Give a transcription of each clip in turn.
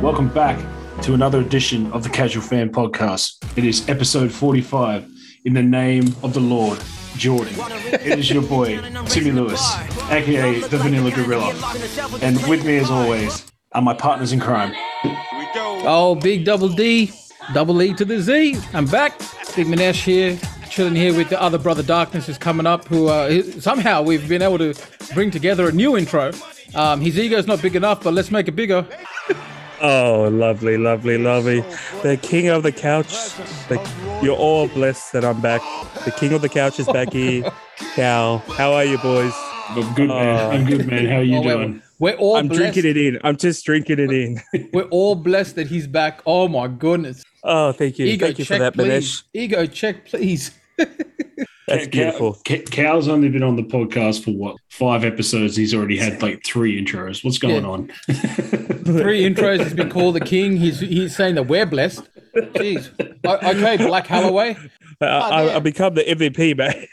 Welcome back to another edition of the Casual Fan Podcast. It is episode 45 in the name of the Lord, Jordan. It is your boy, Timmy Lewis, aka the Vanilla Gorilla. And with me, as always, are my partners in crime. Oh, big double D, double E to the Z. I'm back. Big Manesh here, chilling here with the other brother Darkness is coming up. Who uh, somehow we've been able to bring together a new intro. Um, his ego's not big enough, but let's make it bigger. Oh, lovely, lovely, lovely. The king of the couch. The, you're all blessed that I'm back. The king of the couch is back here. Cal, how are you, boys? I'm good, man. Uh, I'm good, man. How are you Oh, we're- doing? We're all I'm blessed. drinking it in. I'm just drinking it in. We're all blessed that he's back. Oh my goodness. Oh, thank you. Ego thank you check, for that, please. Manesh. Ego check, please. That's Ca- beautiful. Ca- Cal's only been on the podcast for what five episodes. He's already had like three intros. What's going Yeah. on? Three intros. He's been called the king. He's he's saying that we're blessed. Jeez. Okay, Black Holloway. I, I. I become the MVP, man.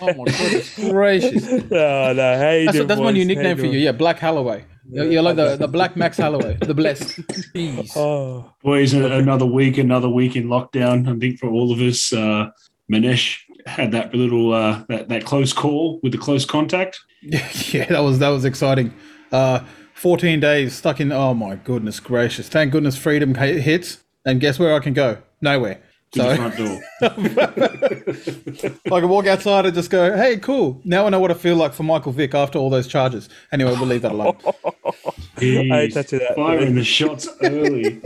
Oh my goodness gracious. oh, no. Hey, That's, that's my new nickname for you. Yeah, Black Holloway. You're, you're like the, the Black Max Holloway, the blessed. Jeez. Oh, Boys, another week, another week in lockdown. I think for all of us, uh, Manesh had that little uh, that that close call with the close contact. yeah, that was that was exciting. Uh, 14 days stuck in. Oh my goodness gracious! Thank goodness freedom hits. And guess where I can go? Nowhere. To the So front door. I can walk outside and just go, "Hey, cool." Now I know what I feel like for Michael Vick after all those charges. Anyway, we'll leave that alone. Jeez, touching that. Firing the shots early.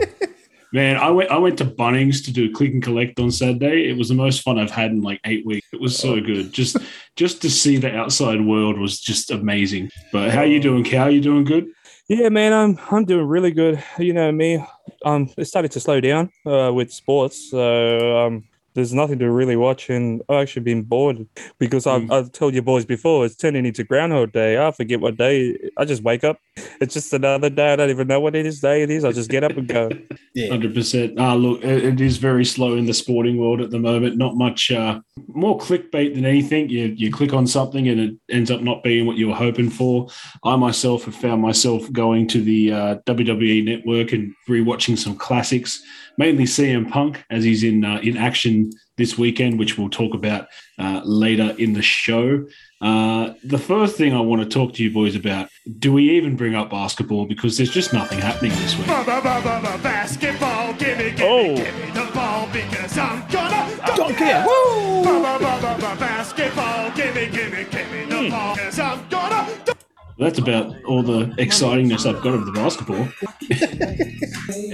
Man, I went I went to Bunnings to do click and collect on Saturday. It was the most fun I've had in like eight weeks. It was so good. Just just to see the outside world was just amazing. But how you doing, Cal? You doing good? Yeah, man, I'm I'm doing really good. You know me, um, it started to slow down uh, with sports, so um, there's nothing to really watch, and I've actually been bored because I've, I've told you boys before it's turning into Groundhog Day. I forget what day. I just wake up. It's just another day. I don't even know what it is day it is. I just get up and go. Yeah. Hundred percent. Ah, look, it, it is very slow in the sporting world at the moment. Not much, uh, more clickbait than anything. You you click on something and it ends up not being what you were hoping for. I myself have found myself going to the uh, WWE Network and rewatching some classics, mainly CM Punk as he's in uh, in action this weekend, which we'll talk about uh, later in the show. Uh, the first thing I want to talk to you boys about: Do we even bring up basketball because there's just nothing happening this week? Basketball, gimme, gimme, Oh. gimme the ball because I'm gonna Dunk it! Woo! Basketball, gimme, gimme, gimme the ball because I'm gonna That's about all the excitingness I've got of the basketball.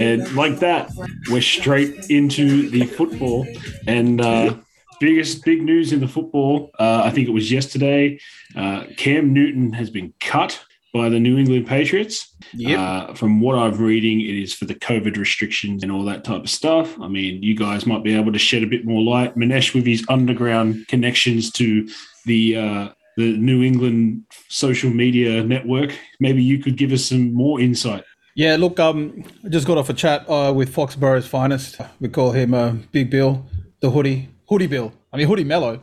and like that, we're straight into the football. And uh, biggest big news in the football, uh, I think it was yesterday. Uh, Cam Newton has been cut by the New England Patriots. Yep. Uh, from what I'm reading, it is for the COVID restrictions and all that type of stuff. I mean, you guys might be able to shed a bit more light. Manesh, with his underground connections to the uh, the New England social media network, maybe you could give us some more insight. Yeah, look, um, I just got off a chat uh, with Foxborough's finest. We call him uh, Big Bill, the hoodie, hoodie Bill. I mean, hoodie Mellow,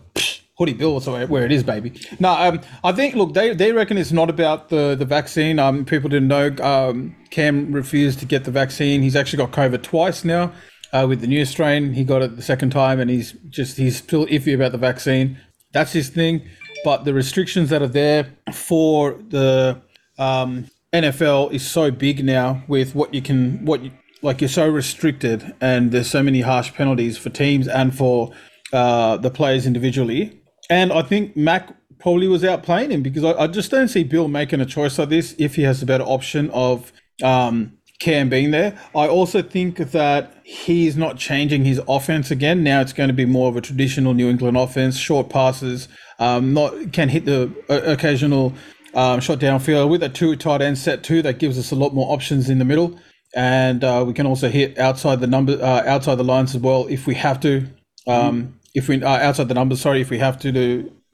hoodie Bill. Where where it is, baby. No, um, I think look, they they reckon it's not about the the vaccine. Um, people didn't know. Um, Cam refused to get the vaccine. He's actually got COVID twice now. Uh, with the new strain, he got it the second time, and he's just he's still iffy about the vaccine. That's his thing. But the restrictions that are there for the um, NFL is so big now with what you can what you, like you're so restricted and there's so many harsh penalties for teams and for uh, the players individually. And I think Mac probably was outplaying him because I, I just don't see Bill making a choice like this if he has a better option of um, Cam being there. I also think that he's not changing his offense again. Now it's going to be more of a traditional New England offense, short passes, um, not can hit the uh, occasional um, shot downfield with a two tight end set two. That gives us a lot more options in the middle, and uh, we can also hit outside the number, uh, outside the lines as well if we have to. Um, If we uh, outside the numbers, sorry, if we have to to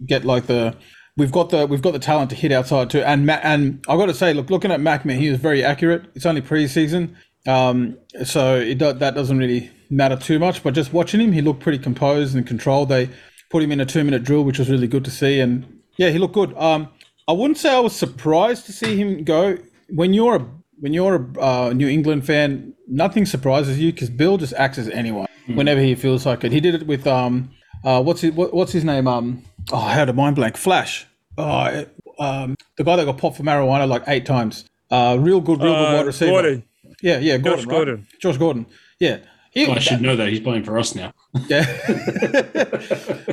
get like the we've got the we've got the talent to hit outside too. And Ma- and I got to say, look, looking at Mac, man, he was very accurate. It's only preseason, um, so it do, that doesn't really matter too much. But just watching him, he looked pretty composed and controlled. They put him in a two minute drill, which was really good to see. And yeah, he looked good. Um, I wouldn't say I was surprised to see him go. When you're a when you're a uh, New England fan, nothing surprises you because Bill just acts as anyone whenever he feels like it. He did it with um, uh, what's his what, what's his name? Um, oh, I had a mind blank. Flash. Oh, it- um, the guy that got popped for marijuana like eight times. Uh, real good, real good Uh, wide receiver. Gordon. Yeah, yeah, Gordon. right? Gordon. Josh Gordon. Yeah. He, I should know that he's playing for us now. yeah.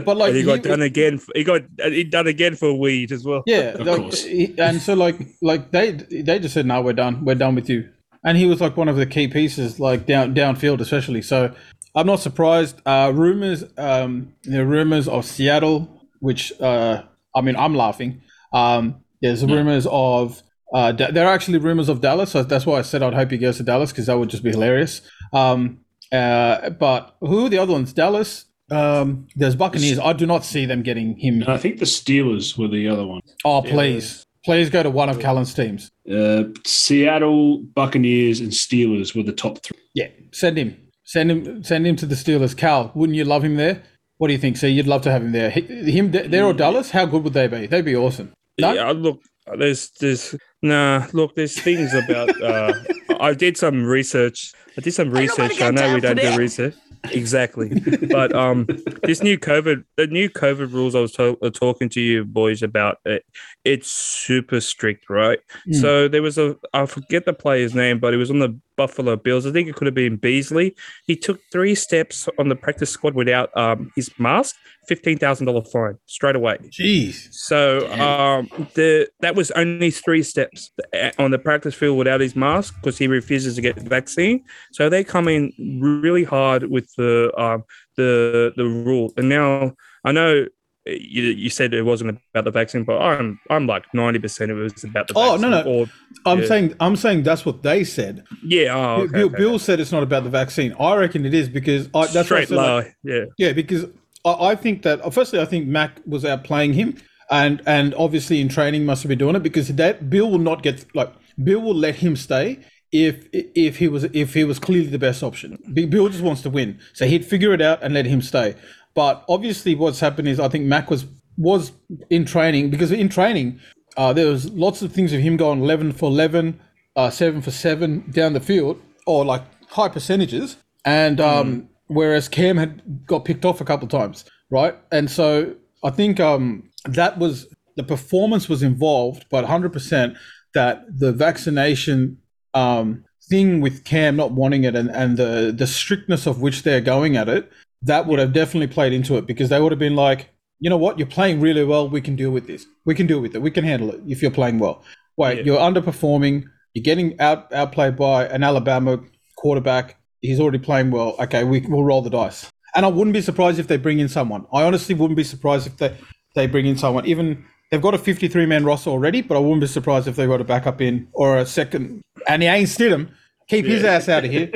but like And he got he- done again. For, He got he done again for weed as well. Yeah, Of like, course. he- and so like like they they just said no, we're done, we're done with you. And he was like one of the key pieces, like down downfield especially. So I'm not surprised. Uh, rumors, um, are rumors of Seattle, which uh, I mean I'm laughing. Um, there's rumors of uh, Da- there are actually rumors of Dallas. So that's why I said I'd hope he goes to Dallas because that would just be hilarious. Um, uh, but who are the other ones? Dallas. Um, there's Buccaneers. I do not see them getting him. I think the Steelers were the other one. Oh, please. Please go to one of Callan's teams. Uh, Seattle, Buccaneers, and Steelers were the top three. Yeah. Send him. Send him send him to the Steelers. Cal, wouldn't you love him there? What do you think? So you'd love to have him there. Him there or Dallas? How good would they be? They'd be awesome. No? Yeah, look, there's there's nah. Look, there's things about. Uh, I did some research. I did some research. I know we don't do research exactly, but um, this new COVID, the new COVID rules I was to- uh, talking to you boys about, it, it's super strict, right? Mm. So there was a I forget the player's name, but it was on the Buffalo Bills. I think it could have been Beasley. He took three steps on the practice squad without um his mask. Fifteen thousand dollar fine straight away. Jeez. So um, the that was only three steps on the practice field without his mask because he refuses to get the vaccine. So they come in really hard with the um, the the rule. And now I know you, you said it wasn't about the vaccine, but I'm I'm like ninety percent of it was about the Oh, no, vaccine. no. Or, I'm Yeah. saying I'm saying that's what they said. yeah, oh, okay, Bill, okay. Bill said it's not about the vaccine. I reckon it is because I, that's what straight like, lie. yeah, Yeah, because I, I think that firstly, I think Mac was outplaying him, and and obviously in training must have been doing it because that Bill will not get like Bill will let him stay if if he was if he was clearly the best option. Bill just wants to win, so he'd figure it out and let him stay. But obviously, what's happened is I think Mac was was in training because in training uh, there was lots of things of him going eleven for eleven, uh, seven for seven down the field, or like high percentages, and um, whereas Cam had got picked off a couple of times, right? And so I think um, that was the performance was involved, but 100% that the vaccination um, thing with Cam not wanting it and, and the, the strictness of which they're going at it, that would have definitely played into it because they would have been like, you know what, you're playing really well. We can deal with this. We can deal with it. We can handle it if you're playing well. Wait, Yeah. you're underperforming. You're getting out outplayed by an Alabama quarterback. He's already playing well. Okay, we, we'll roll the dice. And I wouldn't be surprised if they bring in someone. I honestly wouldn't be surprised if they, they bring in someone. Even they've got a 53 man roster already, but I wouldn't be surprised if they got a backup in or a second. And he ain't Stidham. Keep his ass out of here.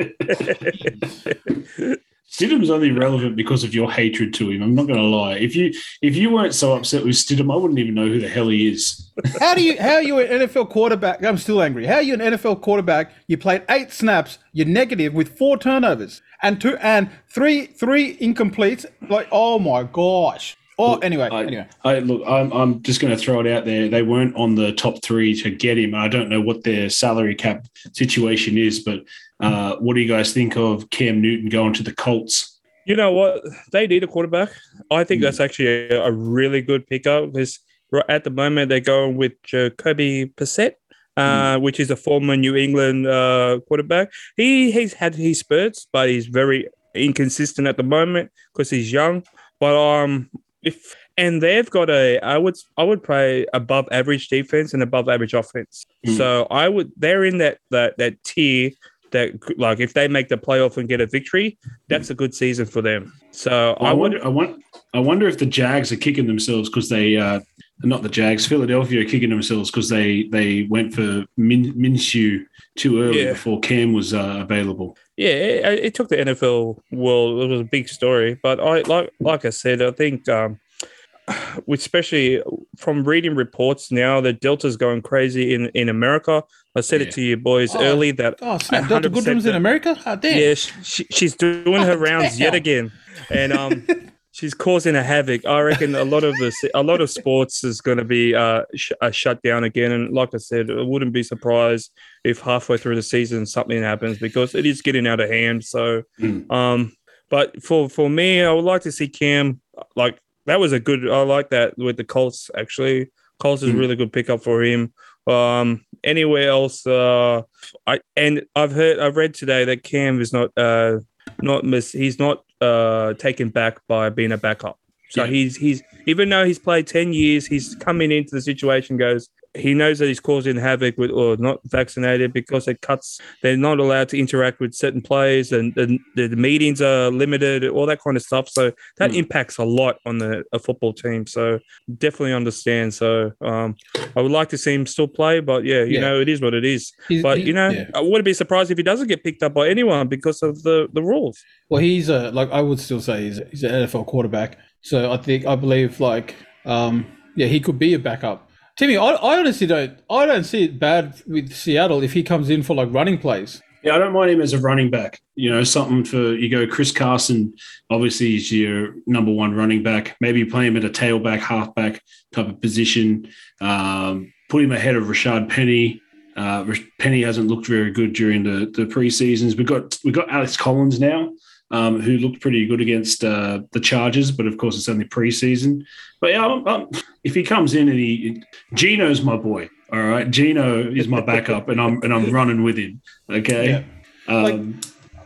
Stidham's only relevant because of your hatred to him. I'm not going to lie. If you if you weren't so upset with Stidham, I wouldn't even know who the hell he is. How do you how are you an NFL quarterback? I'm still angry. How are you an NFL quarterback? You played eight snaps, you're negative with four turnovers and two and three three incompletes. Like, oh my gosh. Oh, anyway, I, anyway. I look. I'm, I'm just going to throw it out there. They weren't on the top three to get him. I don't know what their salary cap situation is, but uh, what do you guys think of Cam Newton going to the Colts? You know what? They need a quarterback. I think Mm. that's actually a, a really good pickup because right at the moment they're going with Jacoby Brissett, uh, which is a former New England uh, quarterback. He he's had his spurts, but he's very inconsistent at the moment because he's young. But um, if and they've got a, I would I would play above average defense and above average offense. Mm. So I would they're in that that that tier that like if they make the playoff and get a victory, that's a good season for them. So I, I wonder. I want. I wonder if the Jags are kicking themselves because they. Uh, not the Jags. Philadelphia are kicking themselves because they they went for Min, Minshew too early Yeah. before Cam was uh, available. yeah, it, it took the NFL world. It was a big story, but I like like I said, I think um, especially from reading reports now, the Delta's going crazy in in America. I said Yeah. it to you boys Oh, early that Oh, snap. Delta 100% Goodrum's in America? Ah, damn. yeah, she, she's doing her rounds yet again, and um, she's causing a havoc. I reckon a lot of the a lot of sports is going to be uh, sh- uh, shut down again. And like I said, I wouldn't be surprised if halfway through the season something happens because it is getting out of hand. So, Mm. um, but for for me, I would like to see Cam like that was a good. I like that with the Colts actually. Colts is a Mm. really good pickup for him. Um, anywhere else, uh, I and I've heard I've read today that Cam is not uh not miss he's not uh taken back by being a backup. So Yeah. he's he's even though he's played ten years, he's coming into the situation goes. He knows that he's causing havoc with or not vaccinated because it cuts. They're not allowed to interact with certain players, and the, the, the meetings are limited, all that kind of stuff. So that Mm. impacts a lot on the a football team. So definitely understand. So um, I would like to see him still play, but yeah, you Yeah. know, it is what it is. He's- But he- you know, yeah. I wouldn't be surprised if he doesn't get picked up by anyone because of the the rules. Well, he's a like I would still say he's, he's an NFL quarterback. So I think I believe like um yeah he could be a backup. Timmy, I, I honestly don't I don't see it bad with Seattle if he comes in for like running plays. Yeah, I don't mind him as a running back. You know, something for you go. Chris Carson, obviously, he's your number one running back. Maybe play him at a tailback, halfback type of position. Um, put him ahead of Rashad Penny. Uh, Penny hasn't looked very good during the the preseasons. We got we got Alex Collins now, um, who looked pretty good against uh, the Chargers, but of course it's only preseason. But yeah, I'm, I'm, if he comes in and he Geno's my boy. All right, Geno is my backup, and I'm and I'm running with him. Okay. Um,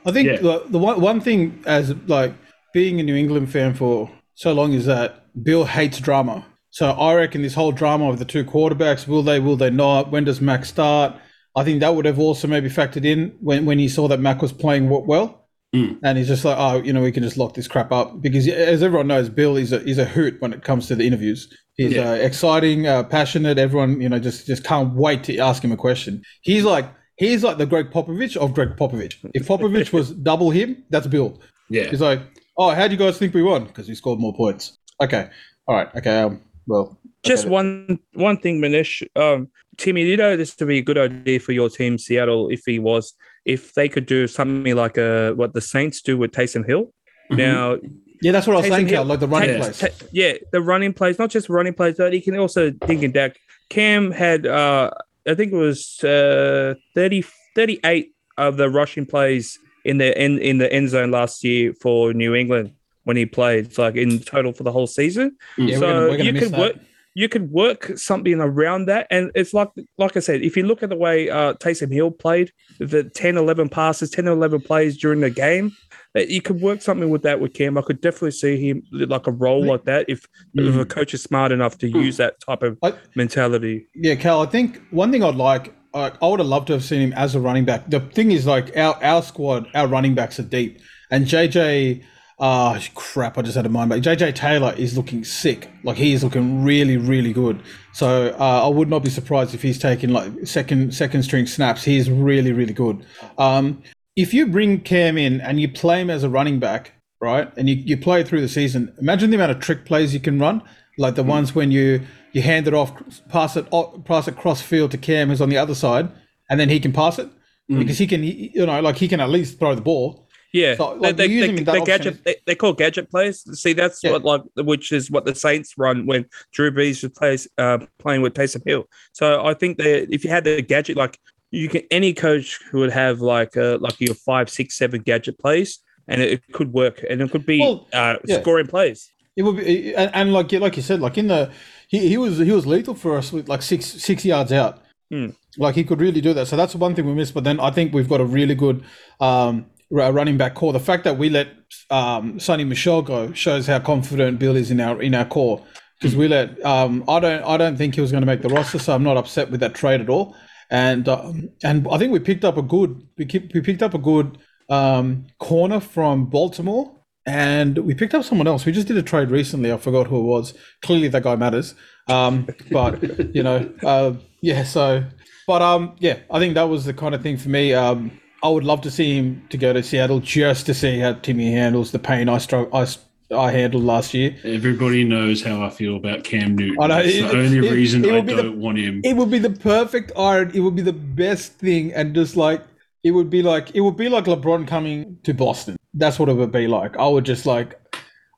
I think Yeah. the, the one, one thing as like being a New England fan for so long is that Bill hates drama. So I reckon this whole drama of the two quarterbacks, will they, will they not? When does Mac start? I think that would have also maybe factored in when, when he saw that Mac was playing well. Mm. And he's just like, oh, you know, we can just lock this crap up because, as everyone knows, Bill is a is a hoot when it comes to the interviews. He's Yeah. uh, exciting, uh, passionate. Everyone, you know, just just can't wait to ask him a question. He's like he's like the Gregg Popovich of Gregg Popovich. If Popovich was double him, that's Bill. yeah. He's like, oh, how do you guys think we won? Because we scored more points. Okay, all right, okay. Um, well, Just okay. one one thing, Manesh. Um, Timmy, you know this would be a good idea for your team, Seattle, if he was, if they could do something like uh, what the Saints do with Taysom Hill. Mhm. Now, Yeah, that's what I was Taysom saying, Hill- Cal, like the running Ta- plays. ta- yeah, the running plays, not just running plays, but he can also think in that. Cam had, uh, I think it was uh, 30, 38 of the rushing plays in the end in the end zone last year for New England when he played. It's like in total for the whole season. yeah, so we're gonna, we're gonna you miss could that. work. You could work something around that. And it's like, like I said, if you look at the way uh, Taysom Hill played, the 10, 11 passes, 10, 11 plays during the game, that you could work something with that with Cam. I could definitely see him like a role like that if, if a coach is smart enough to use that type of I- mentality. Yeah, Cal. I think one thing I'd like, uh, I would have loved to have seen him as a running back. The thing is, like our our squad, our running backs are deep, and JJ. Ah, crap! I just had a mind back. JJ Taylor is looking sick. Like he is looking really, really good. So uh, I would not be surprised if he's taking like second second string snaps. He is really, really good. Um, if you bring Cam in and you play him as a running back, right, and you, you play through the season, imagine the amount of trick plays you can run, like the ones when you you hand it off, pass it pass it cross field to Cam who's on the other side, and then he can pass it because he can, you know, like he can at least throw the ball. Yeah, So, like, they, they, they, gadget. They, they call gadget plays. See, that's Yeah. what like which is what the Saints run when Drew Brees was plays, uh, playing with Taysom Hill. So I think that if you had the gadget, like you can, any coach who would have like uh, like your five, six, seven gadget plays, and it, it could work, and it could be Well, uh, yeah. scoring plays. It would be, and, and like like you said, like in the he, he was he was lethal for us with like six six yards out. Hmm. Like he could really do that. So that's one thing we missed. But then I think we've got a really good um, running back core. The fact that we let um, Sony Michel go shows how confident Bill is in our in our core. Because we let um, I don't I don't think he was going to make the roster, so I'm not upset with that trade at all. And um, and I think we picked up a good we keep, we picked up a good um, corner from Baltimore. And we picked up someone else. We just did a trade recently. I forgot who it was. Clearly, that guy matters. Um, but you know, uh, yeah. So, but um, yeah, I think that was the kind of thing for me. Um, I would love to see him to go to Seattle just to see how Timmy handles the pain I struck. I, I handled last year. Everybody knows how I feel about Cam Newton. I know, That's it- the only it- reason it I be the- don't want him. It would be the perfect iron. It would be the best thing, and just like it would be like it would be like LeBron coming to Boston. That's what it would be like. I would just like,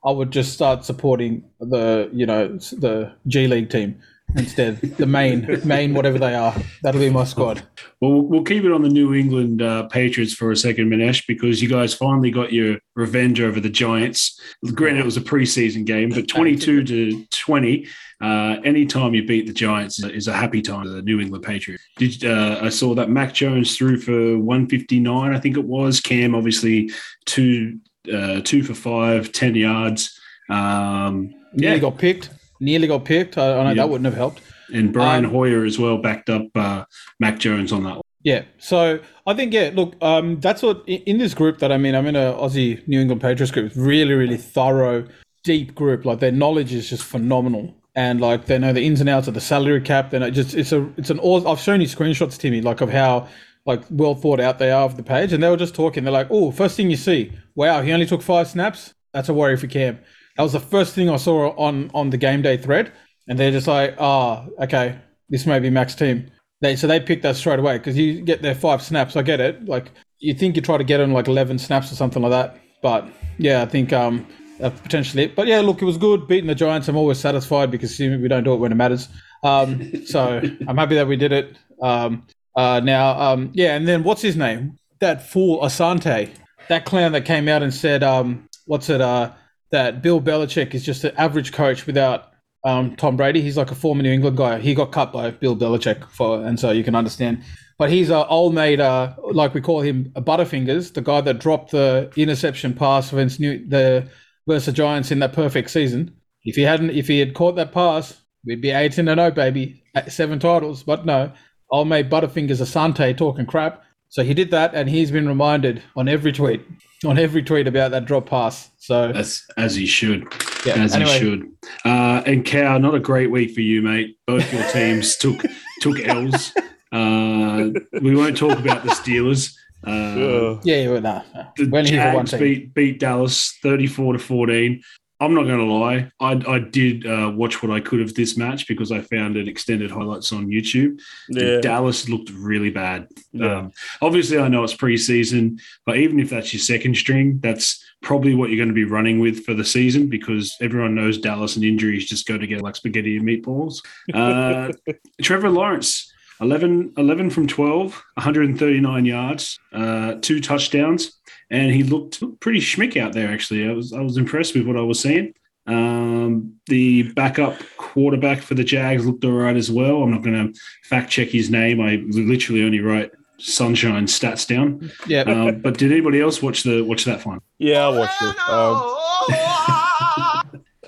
I would just start supporting the you know the G League team instead. The main main whatever they are. That'll be my squad. Well, we'll keep it on the New England uh, Patriots for a second, Manesh, because you guys finally got your revenge over the Giants. Granted, it was a preseason game, but 22 to 20. Uh, anytime you beat the Giants is a happy time for the New England Patriots. Did uh, I saw that Mac Jones threw for 159, I think it was. Cam obviously two uh, two for five, 10 yards. Um, yeah, got picked. Nearly got picked. I, I know Yeah. that wouldn't have helped. and Brian Um, Hoyer as well backed up uh, Mac Jones on that one. Yeah. So I think yeah. Look, um, that's what in, this group that I mean. I'm in a Aussie New England Patriots group. It's really, really thorough, deep group. Like their knowledge is just phenomenal, and like they know the ins and outs of the salary cap. Then it just it's a it's an. I've shown you screenshots, Timmy, like of how like well thought out they are of the page, and they were just talking. They're like, oh, first thing you see, wow, he only took five snaps. That's a worry for Cam. That was the first thing I saw on on the game day thread, and they're just like, ah, okay, this may be max team. They so they picked that straight away because you get their five snaps. I get it. Like you think you try to get on like eleven snaps or something like that. But yeah, I think um that's potentially it. But yeah, look, it was good beating the Giants. I'm always satisfied because we don't do it when it matters. Um, so I'm happy that we did it. Um, uh, now um, yeah, and then what's his name? That fool Asante, that clown that came out and said um what's it uh that Bill Belichick is just an average coach without um, Tom Brady. He's like a former New England guy. He got cut by Bill Belichick for, and so you can understand. But he's a old mate, uh, like we call him, Butterfingers, the guy that dropped the interception pass against New the versus Giants in that perfect season. If he hadn't, if he had caught that pass, we'd be eighteen and zero, baby, seven titles. But no, old mate Butterfingers Asante talking crap. So he did that, and he's been reminded on every tweet, on every tweet about that drop pass. So As as he should, yeah. as anyway, he should. Uh, and Cow, not a great week for you, mate. Both your teams took took L's. Uh, we won't talk about the Steelers. Uh, yeah, yeah, well, nah, nah. the We're only here for one Jags beat beat Dallas thirty four to fourteen. I'm not going to lie. I, I did uh, watch what I could of this match because I found it extended highlights on YouTube. Yeah. Dallas looked really bad. Yeah. Um, obviously, I know it's preseason, but even if that's your second string, that's probably what you're going to be running with for the season because everyone knows Dallas and injuries just go together like spaghetti and meatballs. Uh, Trevor Lawrence, 11, 11 from 12, 139 yards, uh, two touchdowns, and he looked pretty schmick out there. Actually, I was I was impressed with what I was seeing. Um, the backup quarterback for the Jags looked all right as well. I'm not going to fact check his name. I literally only write Sunshine stats down. Yeah, Uh, but did anybody else watch the watch that one? yeah, I watched it. Um, Okay,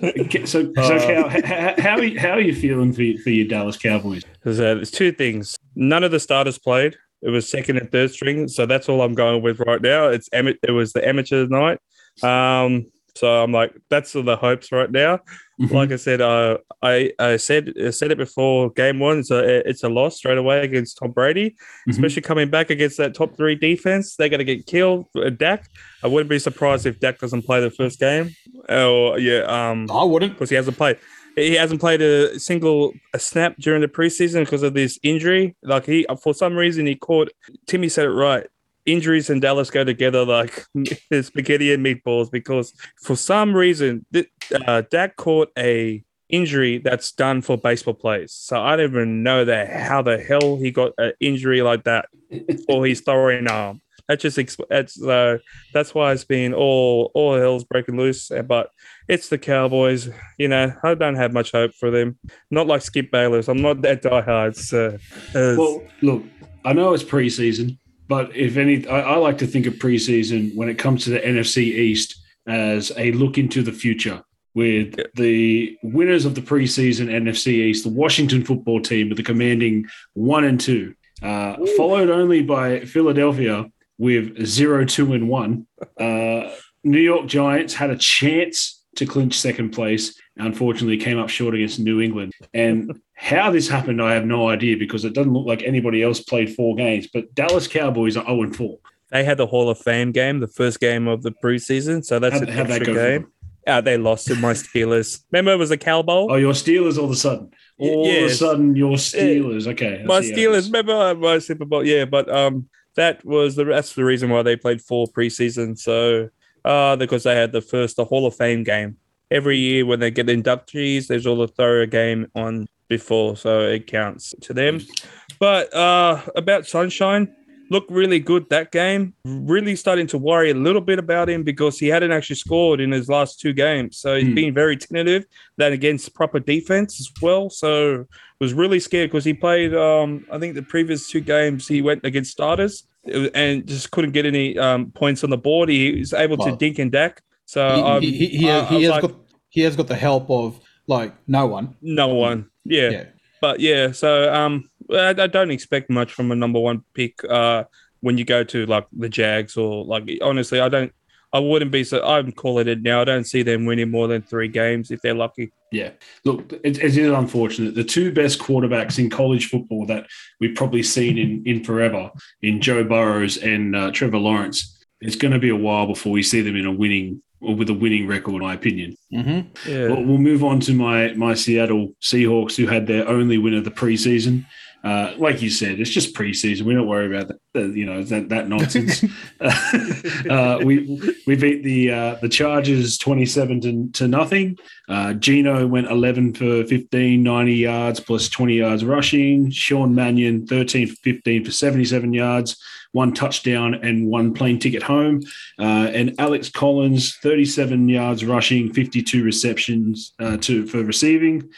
So, so Uh, Cal, h- h- how are you, how are you feeling for, for your Dallas Cowboys? there's, uh, there's two things. None of the starters played. It was second and third string, so that's all I'm going with right now. It's it was the amateur night. Um, so I'm like, that's the hopes right now. Like I said, uh, I I said I said it before game one. So it- it's a loss straight away against Tom Brady, Mhm. especially coming back against that top three defense. They're going to get killed. Uh, Dak, I wouldn't be surprised if Dak doesn't play the first game. Oh yeah, um, I wouldn't. because he hasn't played. He hasn't played a single a snap during the preseason because of this injury. Like he, for some reason, he caught. Timmy said it right. Injuries and Dallas go together like spaghetti and meatballs because for some reason, uh, Dak caught a injury that's done for baseball players. So I don't even know that how the hell he got an injury like that for his throwing arm. That just that's uh, that's why it's been all all hell's breaking loose. Uh, But it's the Cowboys. You know, I don't have much hope for them. Not like Skip Bayless. I'm not that diehard. So, uh, Well, look, I know it's preseason, but if any, I, I like to think of preseason when it comes to the NFC East as a look into the future. With the winners of the preseason NFC East, the Washington football team with the commanding one and two, uh, followed only by Philadelphia with zero, two, and one. Uh, New York Giants had a chance to clinch second place. Unfortunately, came up short against New England. And how this happened, I have no idea because it doesn't look like anybody else played four games. But Dallas Cowboys are 0 4. they had the Hall of Fame game, the first game of the preseason. So that's How'd, an how'd extra game. Uh, they lost to my Steelers. Remember, it was a Cow Bowl. Oh, your Steelers all of a sudden. All of a sudden, your Steelers. Okay. My how Steelers. Remember uh, my Super Bowl? Yeah, but um, that was the that's the reason why they played four preseason. So uh, because they had the first the Hall of Fame game every year when they get inductees, there's all the throw a game on before, so it counts to them. But uh, about Sunshine, looked really good that game. Really starting to worry a little bit about him because he hadn't actually scored in his last two games. So he's Hmm. been very tentative. That against proper defense as well. So was really scared because he played. Um, I think the previous two games he went against starters and just couldn't get any um, points on the board. He was able to dink and dack. So he, um, he, he, he, I he has like, got he has got the help of like no one. no one. Yeah. Yeah. But yeah, so um, I, I don't expect much from a number one pick. Uh, when you go to like the Jags or like honestly, I don't. I wouldn't be so. I'm calling it now. I don't see them winning more than three games if they're lucky. Yeah. Look, it, it is unfortunate. The two best quarterbacks in college football that we've probably seen in, in forever, in Joe Burrows and uh, Trevor Lawrence, it's going to be a while before we see them in a winning or with a winning record, in my opinion. Mm-hmm. Yeah. Well, we'll move on to my my Seattle Seahawks, who had their only win of the preseason. Uh, like you said, it's just preseason. We don't worry about that. You know that that nonsense. uh, we we beat the uh, the Chargers twenty seven to, to nothing. Uh, Geno went eleven for 15, 90 yards plus twenty yards rushing. Sean Mannion thirteen for fifteen for seventy seven yards, one touchdown and one plane ticket home. Uh, and Alex Collins, 37 yards rushing, 52 receptions uh, to for receiving.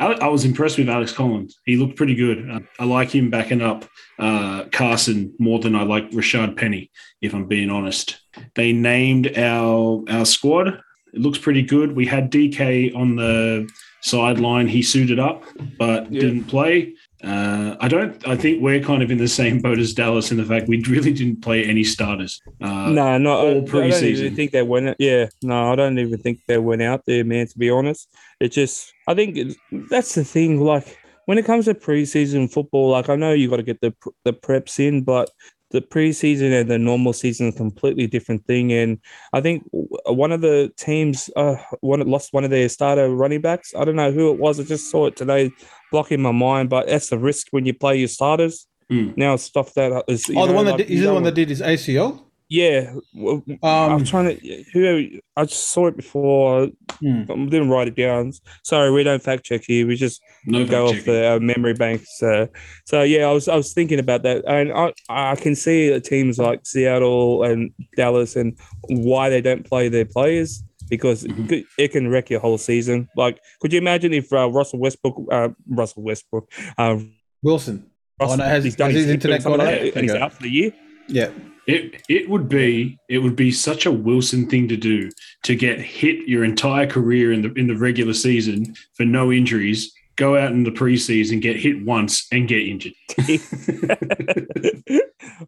Ale- I was impressed with Alex Collins. He looked pretty good. Uh, I like him backing up uh, Carson more than I like Rashad Penny, if I'm being honest. They named our our squad. It looks pretty good. We had DK on the sideline. He suited up, but Yeah. didn't play. Uh, I don't. I think we're kind of in the same boat as Dallas in the fact we really didn't play any starters. Uh, no, not all I, I don't preseason. even think they went. Yeah, no, I don't even think they went out there, man. To be honest, it just. I think that's the thing. Like when it comes to preseason football, like I know you got to get the the preps in, but the preseason and the normal season is a completely different thing. And I think one of the teams, uh, one lost one of their starter running backs. I don't know who it was. I just saw it today, blocking my mind. But that's the risk when you play your starters. Hmm. Now stuff that is. you Oh, the know, one that like, did, is the don't one that did his ACL? Yeah, w- I'm Um, trying to. Who I just saw it before. Hmm. I didn't write it down. Sorry, we don't fact check here. We just no go off the uh, memory banks. Uh, so yeah, I was I was thinking about that, and I I can see teams like Seattle and Dallas and why they don't play their players because it Mhm. it can wreck your whole season. Like, could you imagine if uh, Russell Westbrook, uh, Russell Westbrook, uh, Wilson. Oh, no, has- he's done has his his internet gone out? and he's out for the year? Yeah. It it would be it would be such a Wilson thing to do to get hit your entire career in the in the regular season for no injuries, go out in the preseason, get hit once and get injured.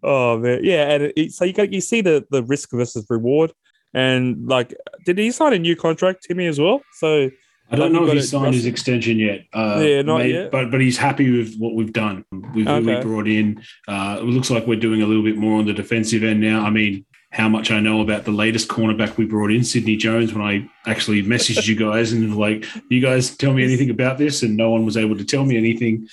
oh man, yeah, and it, so you got you see the the risk versus reward, and like, did he sign a new contract, Timmy, as well? So I don't know if he's signed his extension yet. Uh, Yeah, not yet. But but he's happy with what we've done. We've we Okay. brought in. Uh, it looks like we're doing a little bit more on the defensive end now. I mean, how much I know about the latest cornerback we brought in, Sidney Jones. When I actually messaged you guys and like, you guys tell me anything about this, and no one was able to tell me anything.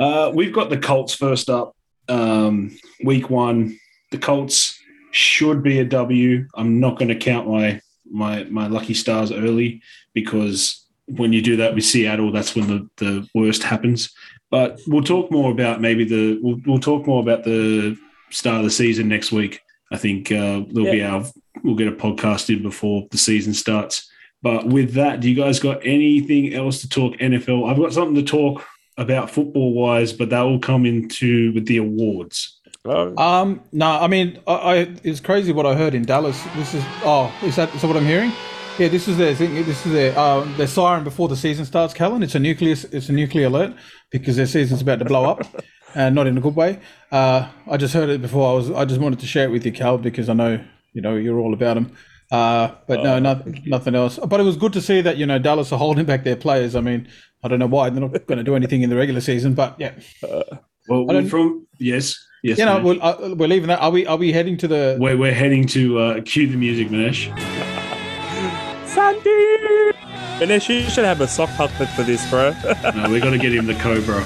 Uh, we've got the Colts first up, um, week one. The Colts should be a W. I'm not going to count my my my lucky stars early because when you do that with Seattle, that's when the, the worst happens. But we'll talk more about maybe the we'll, we'll talk more about the start of the season next week. I think uh, there'll be our we'll get a podcast in before the season starts. But with that, do you guys got anything else to talk NFL? I've got something to talk about football wise, but that will come into with the awards. uh, Um, no, I mean, I, I it's crazy what I heard in Dallas. This is oh, is that is that what I'm hearing? Yeah, this is their thing. This is their uh, their siren before the season starts. Callan, it's a nuclear it's a nuclear alert because their season's about to blow up, and not in a good way. Uh, I just heard it before. I was I just wanted to share it with you, Cal, because I know you know you're all about them. Uh, but no, not, nothing else. But it was good to see that you know Dallas are holding back their players. I mean, I don't know why they're not going to do anything in the regular season, but yeah, Well, don't- from yes, yes, you know, we're, uh, we're leaving that. Are we are we heading to the? we're, we're heading to uh, cue the music, Manesh. Sandy. Ganesh, you should have a sock puppet for this, bro. No, we got to get him the Cobra.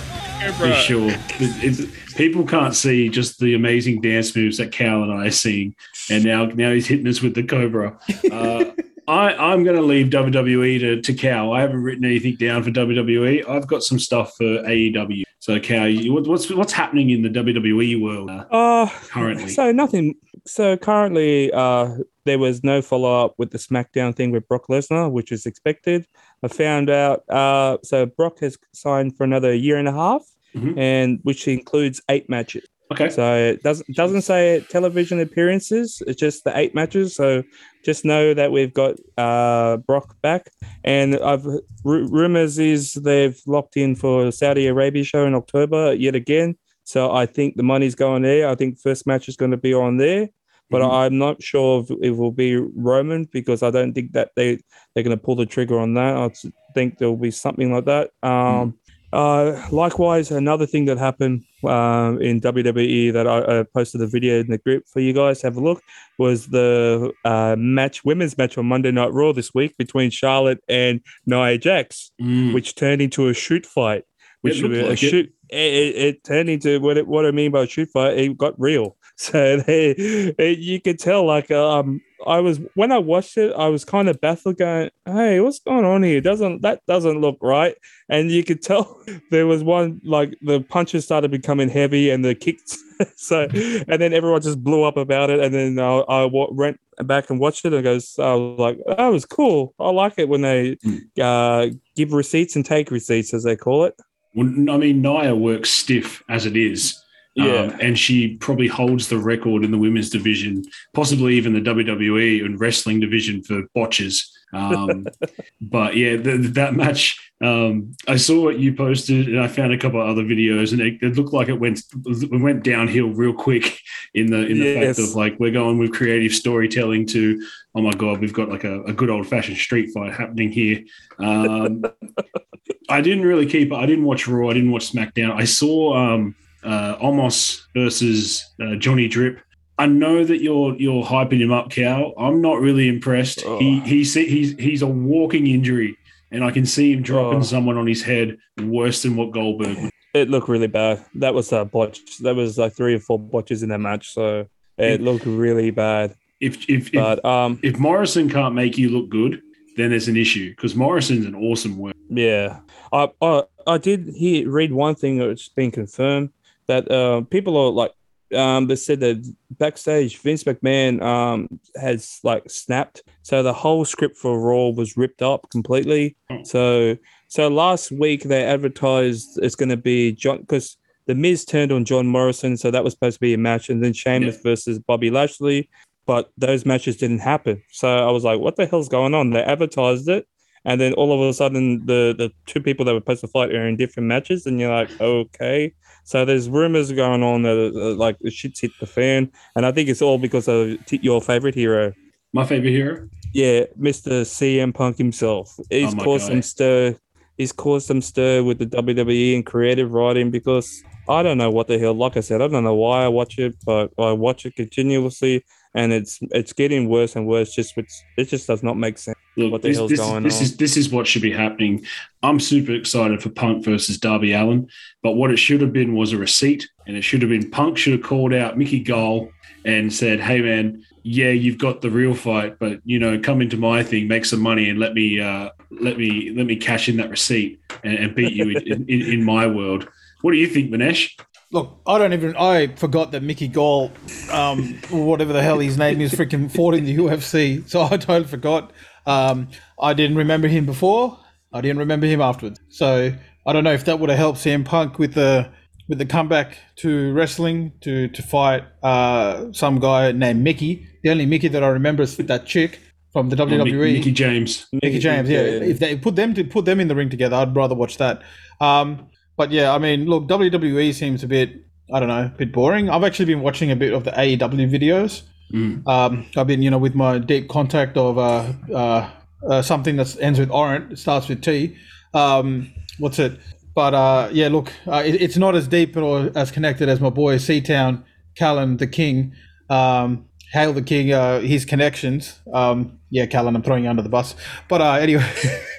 For sure. It- it- people can't see just the amazing dance moves that Cal and I are seeing, and now now he's hitting us with the Cobra. Uh, I, I'm going to leave WWE to, to Cal. I haven't written anything down for WWE. I've got some stuff for AEW. So, Cal, what's what's happening in the WWE world uh, Uh, currently? so nothing. So currently, uh, there was no follow up with the SmackDown thing with Brock Lesnar, which is expected. I found out. Uh, so Brock has signed for another year and a half, Mhm. and which includes eight matches. Okay. So it doesn't doesn't say television appearances. It's just the eight matches. So just know that we've got uh, Brock back, and I've r- rumors is they've locked in for Saudi Arabia show in October yet again. So I think the money's going there. I think first match is going to be on there, but Mhm. I'm not sure if it will be Roman because I don't think that they they're going to pull the trigger on that. I think there will be something like that. Um, uh, likewise, another thing that happened um, in WWE that I, I posted a video in the group for you guys to have a look was the uh, match, women's match on Monday Night Raw this week between Charlotte and Nia Jax, Mm. which turned into a shoot fight. Which a like shoot, it, it, it turned into what it, what I mean by a shoot fight. It got real, so they, it, you could tell. Like um, I was when I watched it, I was kind of baffled, going, "Hey, what's going on here? Doesn't that doesn't look right?" And you could tell there was one like the punches started becoming heavy and the kicks. so and then everyone just blew up about it. And then I, I went back and watched it and goes, I was like, that was cool. I like it when they uh, give receipts and take receipts, as they call it. Well, I mean, Nia works stiff as it is. Yeah. Um, and she probably holds the record in the women's division, possibly even the WWE and wrestling division for botches. Um, but yeah, the, that match, um, I saw what you posted and I found a couple of other videos and it, it looked like it went it went downhill real quick in the in the Yes. fact of like we're going with creative storytelling to oh my god we've got like a, a good old fashioned street fight happening here. Um, I didn't really keep. I didn't watch Raw. I didn't watch SmackDown. I saw um, uh, Omos versus uh, Johnny Drip. I know that you're you're hyping him up, Cal. I'm not really impressed. He Oh. he's he's he's a walking injury, and I can see him dropping Oh. someone on his head worse than what Goldberg. would. It looked really bad. That was a botch. That was like three or four botches in that match. So it looked really bad. If if if, um, if Morrison can't make you look good, then there's an issue because Morrison's an awesome worker. Yeah, I I, I did hear read one thing that's been confirmed that uh, people are like um they said that backstage Vince McMahon um has like snapped, so the whole script for Raw was ripped up completely. Oh. So so last week they advertised it's going to be John because the Miz turned on John Morrison, so that was supposed to be a match, and then Sheamus versus Bobby Lashley. But those matches didn't happen. So I was like, what the hell's going on? They advertised it, and then all of a sudden the the two people that were supposed to fight are in different matches and you're like okay so there's rumors going on that uh, like the shit's hit the fan and i think it's all because of t- your favorite hero My favorite hero. yeah mr cm punk himself he's Oh caused God. some stir he's caused some stir with the wwe and creative writing because i don't know what the hell like i said i don't know why i watch it but i watch it continuously and it's it's getting worse and worse just which it just does not make sense Look, What the this, hell's this, going this on? is this is what should be happening. I'm super excited for Punk versus Darby Allin, but what it should have been was a receipt, and it should have been Punk should have called out Mickey Gall and said, "Hey man, yeah, you've got the real fight, but you know, come into my thing, make some money, and let me uh, let me let me cash in that receipt and, and beat you in, in, in my world." What do you think, Manesh? Look, I don't even. I forgot that Mickey Gall, um, whatever the hell his name is, freaking fought in the UFC. So I totally forgot. Um, I didn't remember him before. I didn't remember him afterwards. So I don't know if that would have helped CM Punk with the with the comeback to wrestling to to fight uh, some guy named Mickey. The only Mickey that I remember is that chick from the WWE. Mickey, Mickie James. Mickie James, yeah. If they put them to put them in the ring together, I'd rather watch that. Um, but yeah, I mean, look, WWE seems a bit, I don't know, a bit boring. I've actually been watching a bit of the AEW videos. Mm. Um, I've been, you know, with my deep contact of uh, uh, uh, something that ends with Orient, it starts with T. Um, what's it? But uh, yeah, look, uh, it, it's not as deep or as connected as my boy Seatown, Callan the King. Um, Hail the King, uh, his connections. Um, yeah, Callan, I'm throwing you under the bus. But uh, anyway,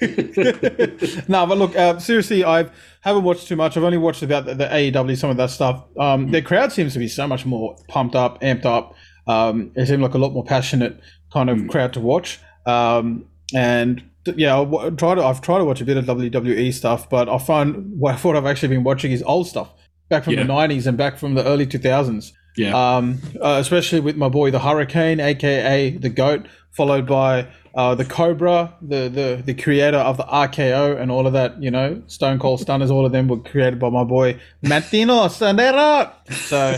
no, but look, uh, seriously, I haven't watched too much. I've only watched about the, the AEW, some of that stuff. Um, their crowd seems to be so much more pumped up, amped up. Um, it seemed like a lot more passionate kind of crowd to watch. Um, and yeah, I w- tried to, I've tried to watch a bit of WWE stuff, but I find what, what I've actually been watching is old stuff back from Yeah. the 90s and back from the early 2000s. Yeah. Um, uh, especially with my boy the Hurricane, aka the Goat, followed by uh, the Cobra, the, the the creator of the RKO and all of that. You know, Stone Cold Stunners, all of them were created by my boy Martino Sandera. So,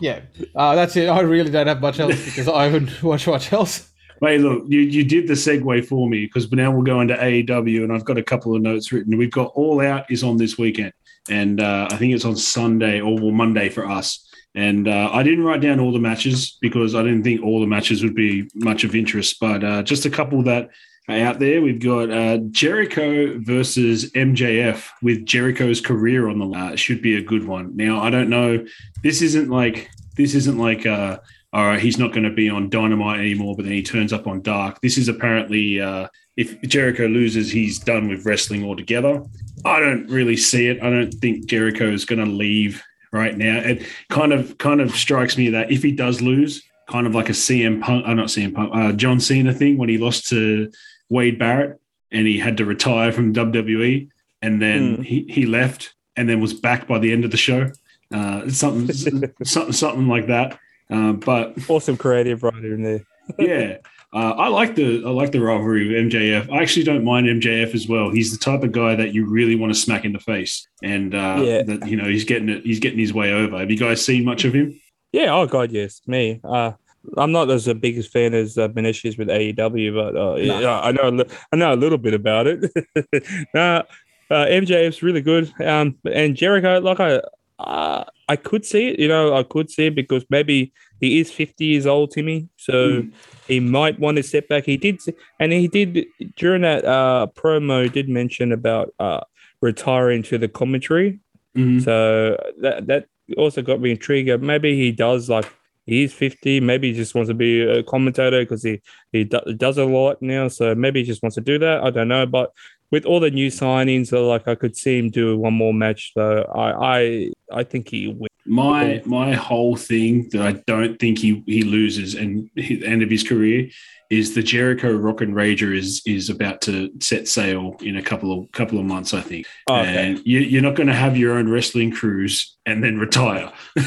yeah, uh, that's it. I really don't have much else because I haven't watched much else. Wait, look, you, you did the segue for me because now we'll go into AEW, and I've got a couple of notes written. We've got All Out is on this weekend, and uh, I think it's on Sunday or Monday for us. And uh, I didn't write down all the matches because I didn't think all the matches would be much of interest, but uh, just a couple that are out there. We've got uh, Jericho versus MJF with Jericho's career on the line. Uh, should be a good one. Now, I don't know. This isn't like this isn't like uh, all right, he's not going to be on Dynamite anymore, but then he turns up on Dark. This is apparently, uh, if Jericho loses, he's done with wrestling altogether. I don't really see it. I don't think Jericho is going to leave right now. It kind of kind of strikes me that if he does lose, kind of like a CM Punk, uh, not CM Punk, uh, John Cena thing when he lost to Wade Barrett and he had to retire from WWE, and then Hmm. he, he left and then was back by the end of the show. Uh, something, something, something like that. Uh, but Awesome creative writer in there. yeah, uh, I like the I like the rivalry with MJF. I actually don't mind MJF as well. He's the type of guy that you really want to smack in the face, and uh, Yeah. that you know he's getting it. He's getting his way over. Have you guys seen much of him? Yeah, oh god, yes, me. Uh, I'm not as a biggest fan as uh, Beneshi's with AEW, but uh, yeah, I know I know a little bit about it. nah, uh, MJF's really good. Um, and Jericho, like I, uh, I could see it. You know, I could see it because maybe he is 50 years old, Timmy. So Mm. He might want to step back. He did, and he did during that uh promo. Did mention about uh retiring to the commentary. Mhm. So that that also got me intrigued. Maybe he does like he's fifty. Maybe he just wants to be a commentator because he he do, does a lot now. So maybe he just wants to do that. I don't know. But with all the new signings, like I could see him do one more match. So I I I think he will. My my whole thing that I don't think he he loses and the end of his career is the Jericho Rock and Rager is is about to set sail in a couple of couple of months, I think. Okay. And you, you're not going to have your own wrestling cruise and then retire.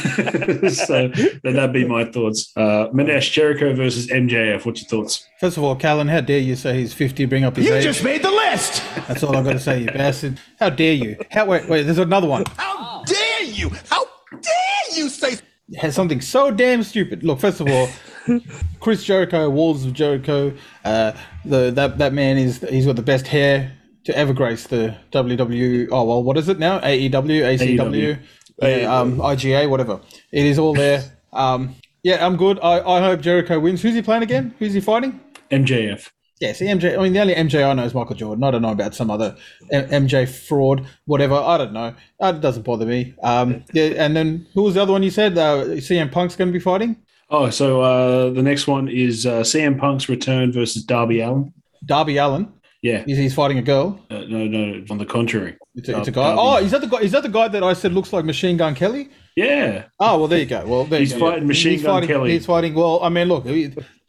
so that'd be my thoughts. Uh, Manesh Jericho versus MJF. What's your thoughts? First of all, Callan, how dare you say he's 50, bring up his You age? just made the list. That's all I've got to say, you bastard. How dare you? How, wait, wait, there's another one. How dare you? How dare you say has something so damn stupid. Look, first of all, Chris Jericho, Walls of Jericho, uh, the that that man is he's got the best hair to ever grace the WWE. Oh well, what is it now? AEW, ACW, yeah, um, IGA, whatever. It is all there. Um, yeah, I'm good. I, I hope Jericho wins. Who's he playing again? Who's he fighting? MJF. Yeah, see, MJ. I mean, the only MJ I know is Michael Jordan. I don't know about some other M- MJ fraud, whatever. I don't know. Uh, It doesn't bother me. Um, yeah, and then who was the other one you said? Uh, CM Punk's going to be fighting Oh, so uh, the next one is uh, CM Punk's return versus Darby Allin. Darby Allin. Yeah, He's, he's fighting a girl. uh, no, no, on the contrary. It's a, it's a guy. Darby. Oh, is that the guy? Is that the guy that I said looks like Machine Gun Kelly? Yeah, Oh well, there you go. Well, there He's you go. fighting Machine he's Gun fighting, Kelly. He's fighting. Well, I mean, look,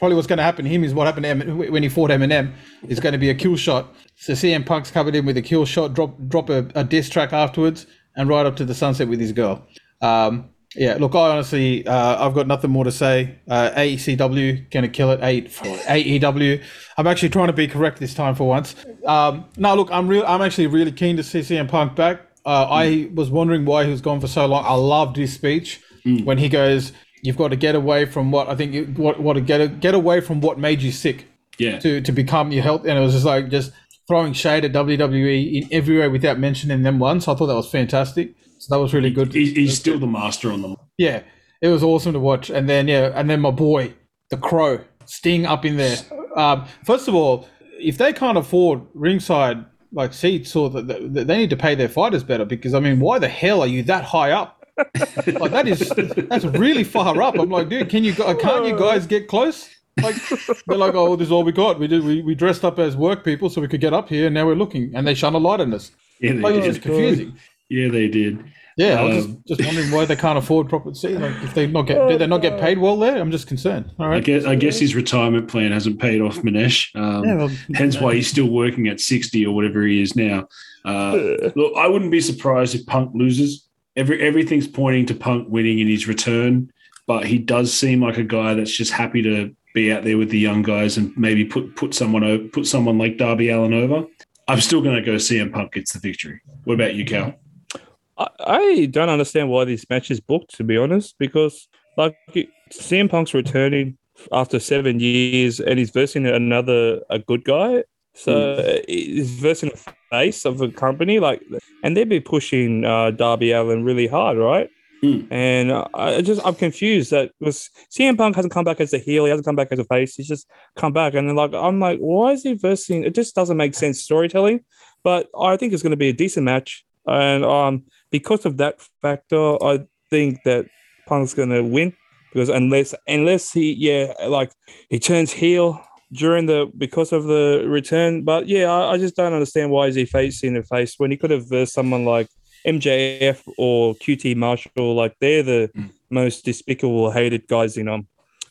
probably what's going to happen to him is what happened to M- when he fought Eminem. is going to be a kill shot. So CM Punk's covered in with a kill shot. Drop drop a, a diss track afterwards, and right up to the sunset with his girl. Um, yeah, look, I honestly, uh, I've got nothing more to say. Uh, AECW gonna kill it. Eight AEW. I'm actually trying to be correct this time for once. Um, no, look, I'm real. I'm actually really keen to see CM Punk back. Uh, I was wondering why he was gone for so long. I loved his speech when he goes, "You've got to get away from what I think. You, what what to get get away from what made you sick yeah. to to become your health." And it was just like just throwing shade at WWE in every way without mentioning them once. I thought that was fantastic. So that was really good. He's, he's still the master on them. Yeah, it was awesome to watch. And then yeah, and then my boy, the Crow, Sting up in there. Um, first of all, if they can't afford ringside like seats, or the, the, they need to pay their fighters better because I mean, why the hell are you that high up? Like that is that's really far up. I'm like, dude, can you go- can't you guys get close? Like they're like, oh, this is all we got. We did we, we dressed up as work people so we could get up here, and now we're looking, and they shone a light on us. Yeah, they Like it's did. just confusing. Yeah, they did. Yeah, I was Um, just, just wondering why they can't afford proper. See, like if they not get, did they not get paid well there? I'm just concerned. All right. I guess I guess his retirement plan hasn't paid off Manesh. Um, Yeah, well, hence why he's still working at 60 or whatever he is now. Uh, look, I wouldn't be surprised if Punk loses. Every everything's pointing to Punk winning in his return, but he does seem like a guy that's just happy to be out there with the young guys and maybe put put someone over, put someone like Darby Allin over. I'm still going to go CM Punk gets the victory. What about you, Cal? I, don't understand why this match is booked, to be honest, because like CM Punk's returning after seven years and he's versing another a good guy. So uh, he's versing a face of a company, like, and they'd be pushing uh, Darby Allin really hard, right? Hmm. And I just I'm confused that because CM Punk hasn't come back as a heel, he hasn't come back as a face, he's just come back, and then like I'm like, why is he versing? It just doesn't make sense storytelling. But I think it's going to be a decent match, and um, because of that factor, I think that Punk's going to win because unless unless he yeah like he turns heel during the because of the return, but yeah, I, I just don't understand why is he facing the face when he could have versed someone like MJF or QT Marshall, like they're the Mm. most despicable, hated guys in um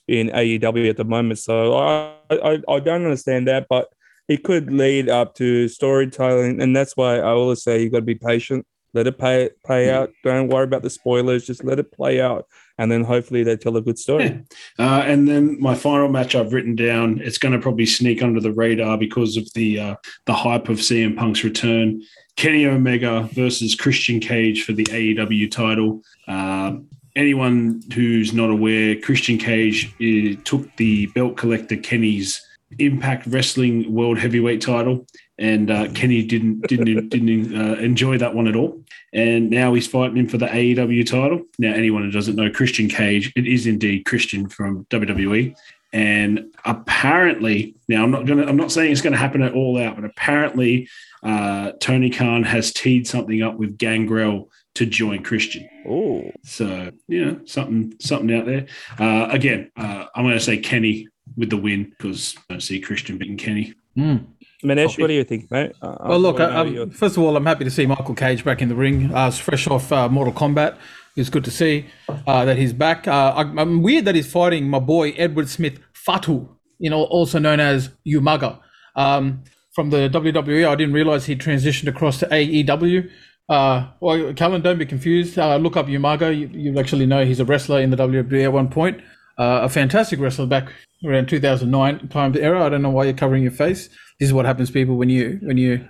in AEW at the moment. So I I, I don't understand that, but it could lead up to storytelling, and that's why I always say you've got to be patient. Let it pay play Yeah. out. Don't worry about the spoilers. Just let it play out, and then hopefully they tell a good story. Yeah. Uh, and then my final match I've written down. It's going to probably sneak under the radar because of the uh, the hype of CM Punk's return. Kenny Omega versus Christian Cage for the AEW title. Uh, anyone who's not aware, Christian Cage uh, took the belt collector Kenny's Impact Wrestling World Heavyweight title, and uh, Kenny didn't didn't didn't uh, enjoy that one at all. And now he's fighting him for the AEW title. Now, anyone who doesn't know Christian Cage, it is indeed Christian from WWE. And apparently, now I'm not gonna I'm not saying it's gonna happen at all out, but apparently uh, Tony Khan has teed something up with Gangrel to join Christian. Oh, So yeah, something something out there. Uh, again, uh, I'm going to say Kenny with the win because I don't see Christian beating Kenny. Mm. Manesh, what do you think, mate? Uh, Well, look, I I, know your- first of all, I'm happy to see Michael Cage back in the ring. Uh, it's fresh off uh, Mortal Kombat. It's good to see uh, that he's back. Uh, I, I'm weird that he's fighting my boy Edward Smith Fatu, you know, also known as Umaga. Um, from the WWE, I didn't realize he transitioned across to AEW. Uh, well, Callan, don't be confused. Uh, look up Umaga. You, you actually know he's a wrestler in the WWE at one point. Uh, a fantastic wrestler back around 2009 time era. I don't know why you're covering your face. This is what happens, people, when you when you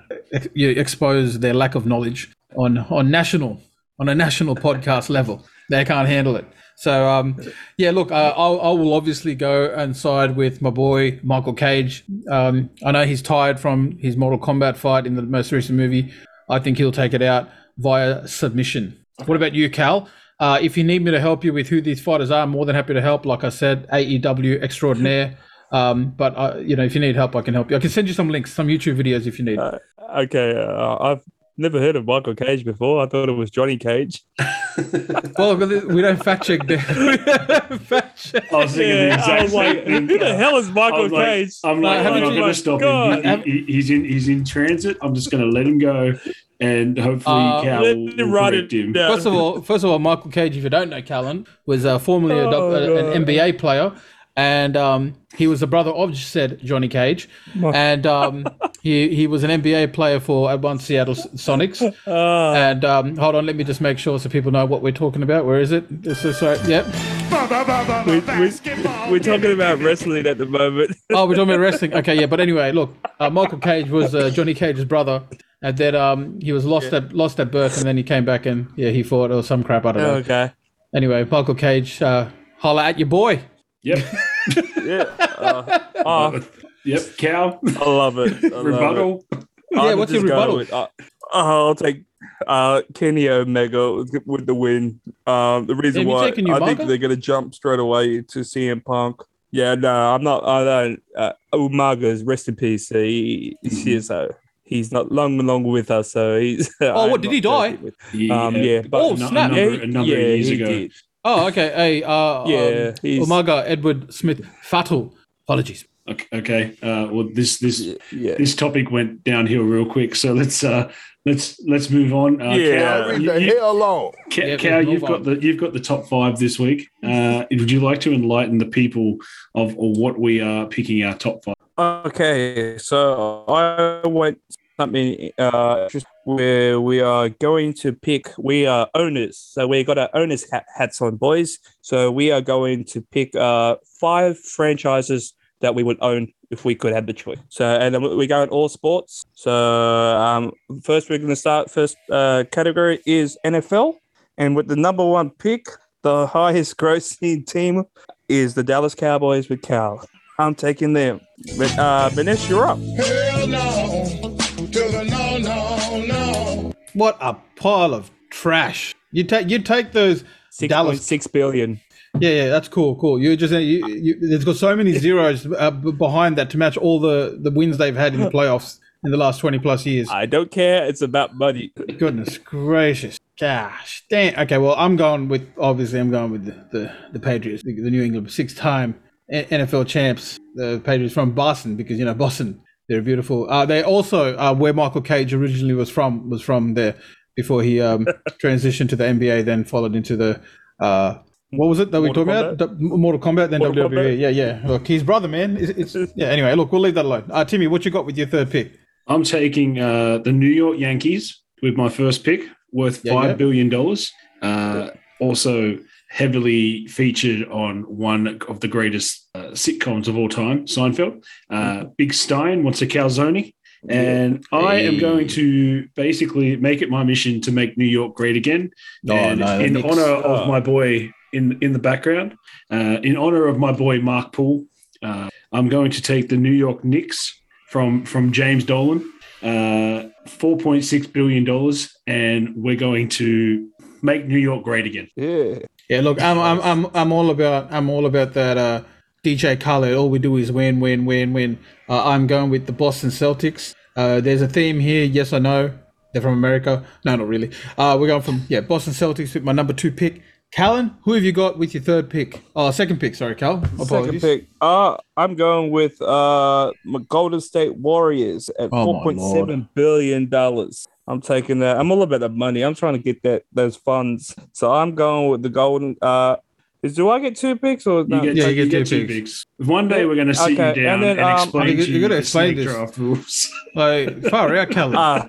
you expose their lack of knowledge on on national on a national podcast level. They can't handle it. So um, yeah, look, uh, I'll, I will obviously go and side with my boy Michael Cage. Um, I know he's tired from his Mortal Kombat fight in the most recent movie. I think he'll take it out via submission. What about you, Cal? Uh, if you need me to help you with who these fighters are, I'm more than happy to help. Like I said, AEW extraordinaire. Um, but uh, you know, if you need help, I can help you. I can send you some links, some YouTube videos if you need. okay, uh, I've never heard of Michael Cage before. I thought it was Johnny Cage. well, we don't fact check there. Fact check. I was thinking the exact I was like, same thing. who the hell is I Michael was like, Cage? I'm like, Uh, I'm haven't going to stop God. him. He, he, he's in he's in transit. I'm just going to let him go, and hopefully Uh, Cal Let will, him will write correct it him. down. First of all, first of all, Michael Cage, if you don't know, Callan was uh, formerly a, doc- Oh, uh, an NBA player, and um, he was the brother of said Johnny Cage, and um, he he was an NBA player for at one Seattle Sonics. Ah, And um, hold on, let me just make sure so people know what we're talking about. Where is it? This is right. Yep. we, we, we're talking about wrestling at the moment. Oh, we're talking about wrestling. Okay, yeah. But anyway, look, uh, Michael Cage was uh, Johnny Cage's brother, and then um, he was lost at lost at birth, and then he came back and yeah, he fought or some crap. I don't know. okay. Anyway, Michael Cage, uh, holla at your boy. Yep, Yeah. Uh, oh, yep. Cow. I love it. I love it. rebuttal. Yeah, what's your rebuttal? With, uh, I'll take uh, Kenny Omega with with the win. Um, the reason Have why taken I think they're going to jump straight away to CM Punk. Yeah, no, I'm not. I don't. Uh, Umaga's rest in peace. He, he is, uh, he's not long long with us, so he's. Oh, what, did he die? Um, yeah, but Oh, a, snap. a number, a number yeah, of years he ago. did. Oh, okay. Hey, uh, Yeah, um, he's- Umaga Edward Smith Fatal. Apologies. Okay. okay. Uh, well, this this Yeah, this topic went downhill real quick. So let's uh, let's let's move on. Uh, Yeah. Cal, you- the you- hell alone. Ca- Yeah, Cal, you've on. got the you've got the top five this week. Uh, would you like to enlighten the people of or what we are picking our top five? Okay, so I went something uh where we are going to pick. We are owners, so we got our owners hat, hats on, boys. So we are going to pick uh five franchises that we would own if we could have the choice. So and then we go in all sports. So um first we're going to start. First uh category is NFL, and with the number one pick, the highest grossing team is the Dallas Cowboys with Cal. I'm taking them. But uh Manesh, you're up. Hell no. What a pile of trash. You take you take those Six Dallas six billion. Yeah, yeah, that's cool, cool. You just you, you, there's got so many zeros uh, behind that to match all the the wins they've had in the playoffs in the last twenty plus years. I don't care. It's about money. Goodness gracious, gosh, damn. Okay, well, I'm going with obviously I'm going with the the, the Patriots, the, the New England six time NFL champs, the Patriots from Boston because you know Boston they're beautiful. Uh, they also uh, where Michael Cage originally was from was from there before he um, transitioned to the NBA, then followed into the. Uh, what was it that we were Mortal talking about? The- Mortal Kombat, then Mortal WWE. Kombat? Yeah, yeah. Look, his brother, man. It's, it's yeah. Anyway, look, we'll leave that alone. Uh, Timmy, what you got with your third pick? I'm taking uh, the New York Yankees with my first pick, worth Yeah, five yeah. billion dollars. Uh, also heavily featured on one of the greatest uh, sitcoms of all time, Seinfeld. Uh, Big Stein wants a calzone. And I am going to basically make it my mission to make New York great again. Oh, and no, in Knicks. honor of my boy in in the background, uh, in honor of my boy Mark Poole, uh, I'm going to take the New York Knicks from from James Dolan, uh, four point six billion dollars, and we're going to make New York great again. Yeah. Yeah, look, I'm I'm I'm I'm all about I'm all about that. Uh, DJ Khaled. All we do is win, win, win, win. Uh, I'm going with the Boston Celtics. Uh, there's a theme here. Yes, I know they're from America. No, not really. Uh, we're going from yeah Boston Celtics with my number two pick. Callan, who have you got with your third pick? Oh, second pick. Sorry, Cal. Second pick. Uh, I'm going with uh my Golden State Warriors at Oh, four point seven billion dollars. I'm taking that. I'm all about the money. I'm trying to get that those funds. So I'm going with the Golden. Uh, is do I get two picks or You get, Yeah, you you get get two two picks. picks. One day we're going to sit Okay, you down and then, and, um, explain You- to you you, gotta the explain this. draft rules. Like far out, Callan. Ah,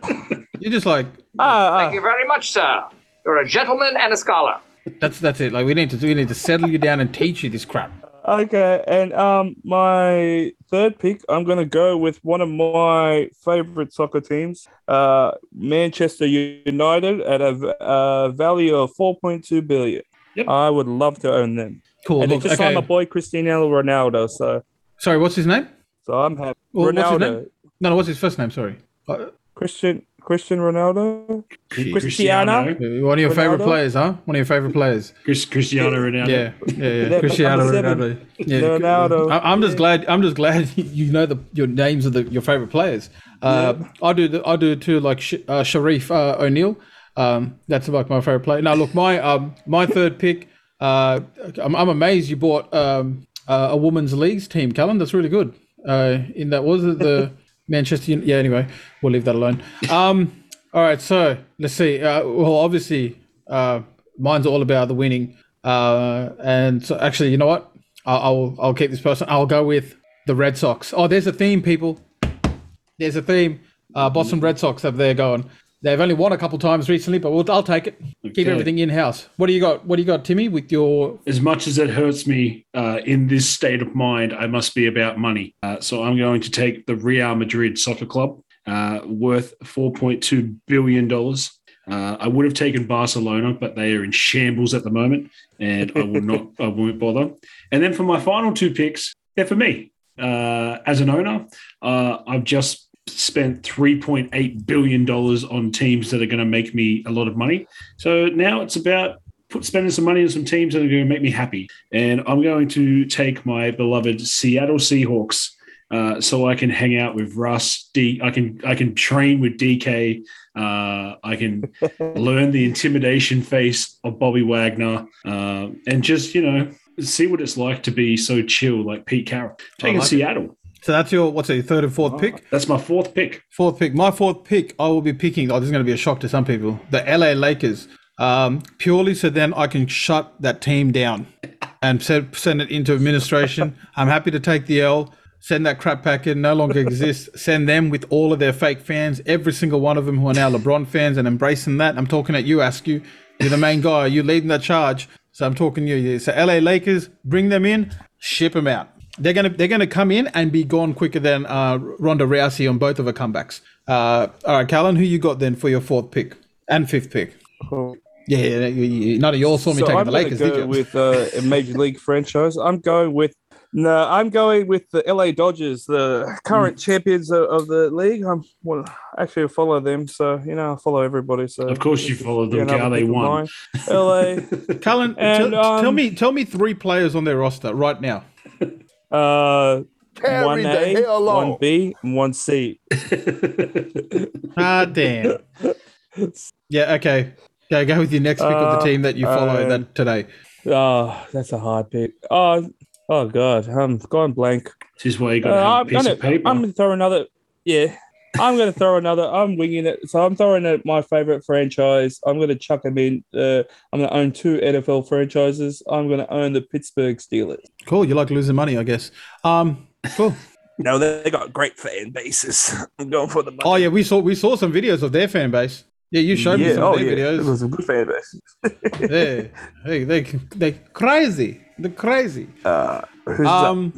You're just like ah, Thank you very much, sir. You're a gentleman and a scholar. that's that's it. Like we need to we need to settle you down and teach you this crap. Okay, and um, my third pick, I'm gonna go with one of my favorite soccer teams, uh, Manchester United, at a, uh, value of 4.2 billion. Yep. I would love to own them, Cool. and they Look, just signed my boy Cristiano Ronaldo. So, Sorry, what's his name? so I'm happy. Well, what's his Ronaldo, name? No, no, what's his first name? Sorry. Uh, Christian, Christian Ronaldo. Cristiano? one of your favorite players, huh? One of your favorite players. Chris, Cristiano Ronaldo. Yeah, yeah, yeah. Yeah, Cristiano number seven. Ronaldo. Yeah, Ronaldo. I, I'm just glad. I'm just glad you know the your names of the your favorite players. Uh, I do. The, I do too. Like Sh- uh, Sharif uh, O'Neal. Um, that's like my favorite player. Now, look, my um, my third pick. Uh, I'm, I'm amazed you bought um, uh, a women's leagues team, Callan. That's really good. Uh, in that was it the Manchester. Yeah. Anyway, we'll leave that alone. Um, all right. So let's see. Uh, well, obviously, uh, mine's all about the winning. Uh, and so actually, you know what? I'll, I'll I'll keep this person. I'll go with the Red Sox. Oh, there's a theme, people. There's a theme. Uh, Boston Red Sox have there going. They've only won a couple times recently, but we'll, I'll take it. Keep everything in house. What do you got? What do you got, Timmy? With your as much as it hurts me uh, in this state of mind, I must be about money. Uh, so I'm going to take the Real Madrid Soccer Club, uh, worth $4.2 billion. Uh, I would have taken Barcelona, but they are in shambles at the moment, and I will not, I won't bother. And then for my final two picks, they're for me. Uh, as an owner, uh, I've just spent $3.8 billion on teams that are going to make me a lot of money. So now it's about put spending some money on some teams that are going to make me happy. And I'm going to take my beloved Seattle Seahawks uh, so I can hang out with Russ. D. I can I can train with DK. Uh, I can learn the intimidation face of Bobby Wagner, um, and just you know see what it's like to be so chill like Pete Carroll. Taking like it. So that's your what's it, your third and fourth pick? That's my fourth pick. Fourth pick. My fourth pick, I will be picking. Oh, this is going to be a shock to some people. The LA Lakers. Um, purely so then I can shut that team down and send, send it into administration. I'm happy to take the L. Send that crap pack in. No longer exists. Send them with all of their fake fans. Every single one of them who are now LeBron fans and embracing that. I'm talking at you, Askew. You're the main guy. You're leading that charge. So I'm talking to you. So LA Lakers, bring them in, ship them out. They're gonna they're gonna come in and be gone quicker than uh, Ronda Rousey on both of her comebacks. Uh, all right, Callan, who you got then for your fourth pick and fifth pick? Cool. Yeah, yeah, you- you- none of you all saw me So taking I'm the Lakers, go did you? with uh, a major league franchise. I'm going with no. I'm going with the LA Dodgers, the current champions of, of the league. I'm well, actually I follow them, so you know I follow everybody. So Of course you this follow them, another they won. LA. Callan, And, tell, tell um, me tell me three players on their roster right now. Uh, Carry one A, one B, and one C. Ah, damn. Yeah, okay. Okay, go with your next pick of the Uh, team that you follow um, that today. Oh, that's a hard pick. Oh, oh God, I'm gone blank. This is why you got Uh, to have I'm a piece gonna, of paper. I'm gonna throw another. Yeah, I'm gonna throw another. I'm winging it. So I'm throwing out my favorite franchise. I'm gonna chuck them in. Uh, I'm gonna own two NFL franchises. I'm gonna own the Pittsburgh Steelers. Cool. You like losing money, I guess. Um, cool. No, they got great fan bases. I'm going for the. Oh yeah, we saw we saw some videos of their fan base. Yeah, you showed me some of their It videos. was a good fan base. Yeah, hey, they they crazy. They're crazy. Uh, who's that?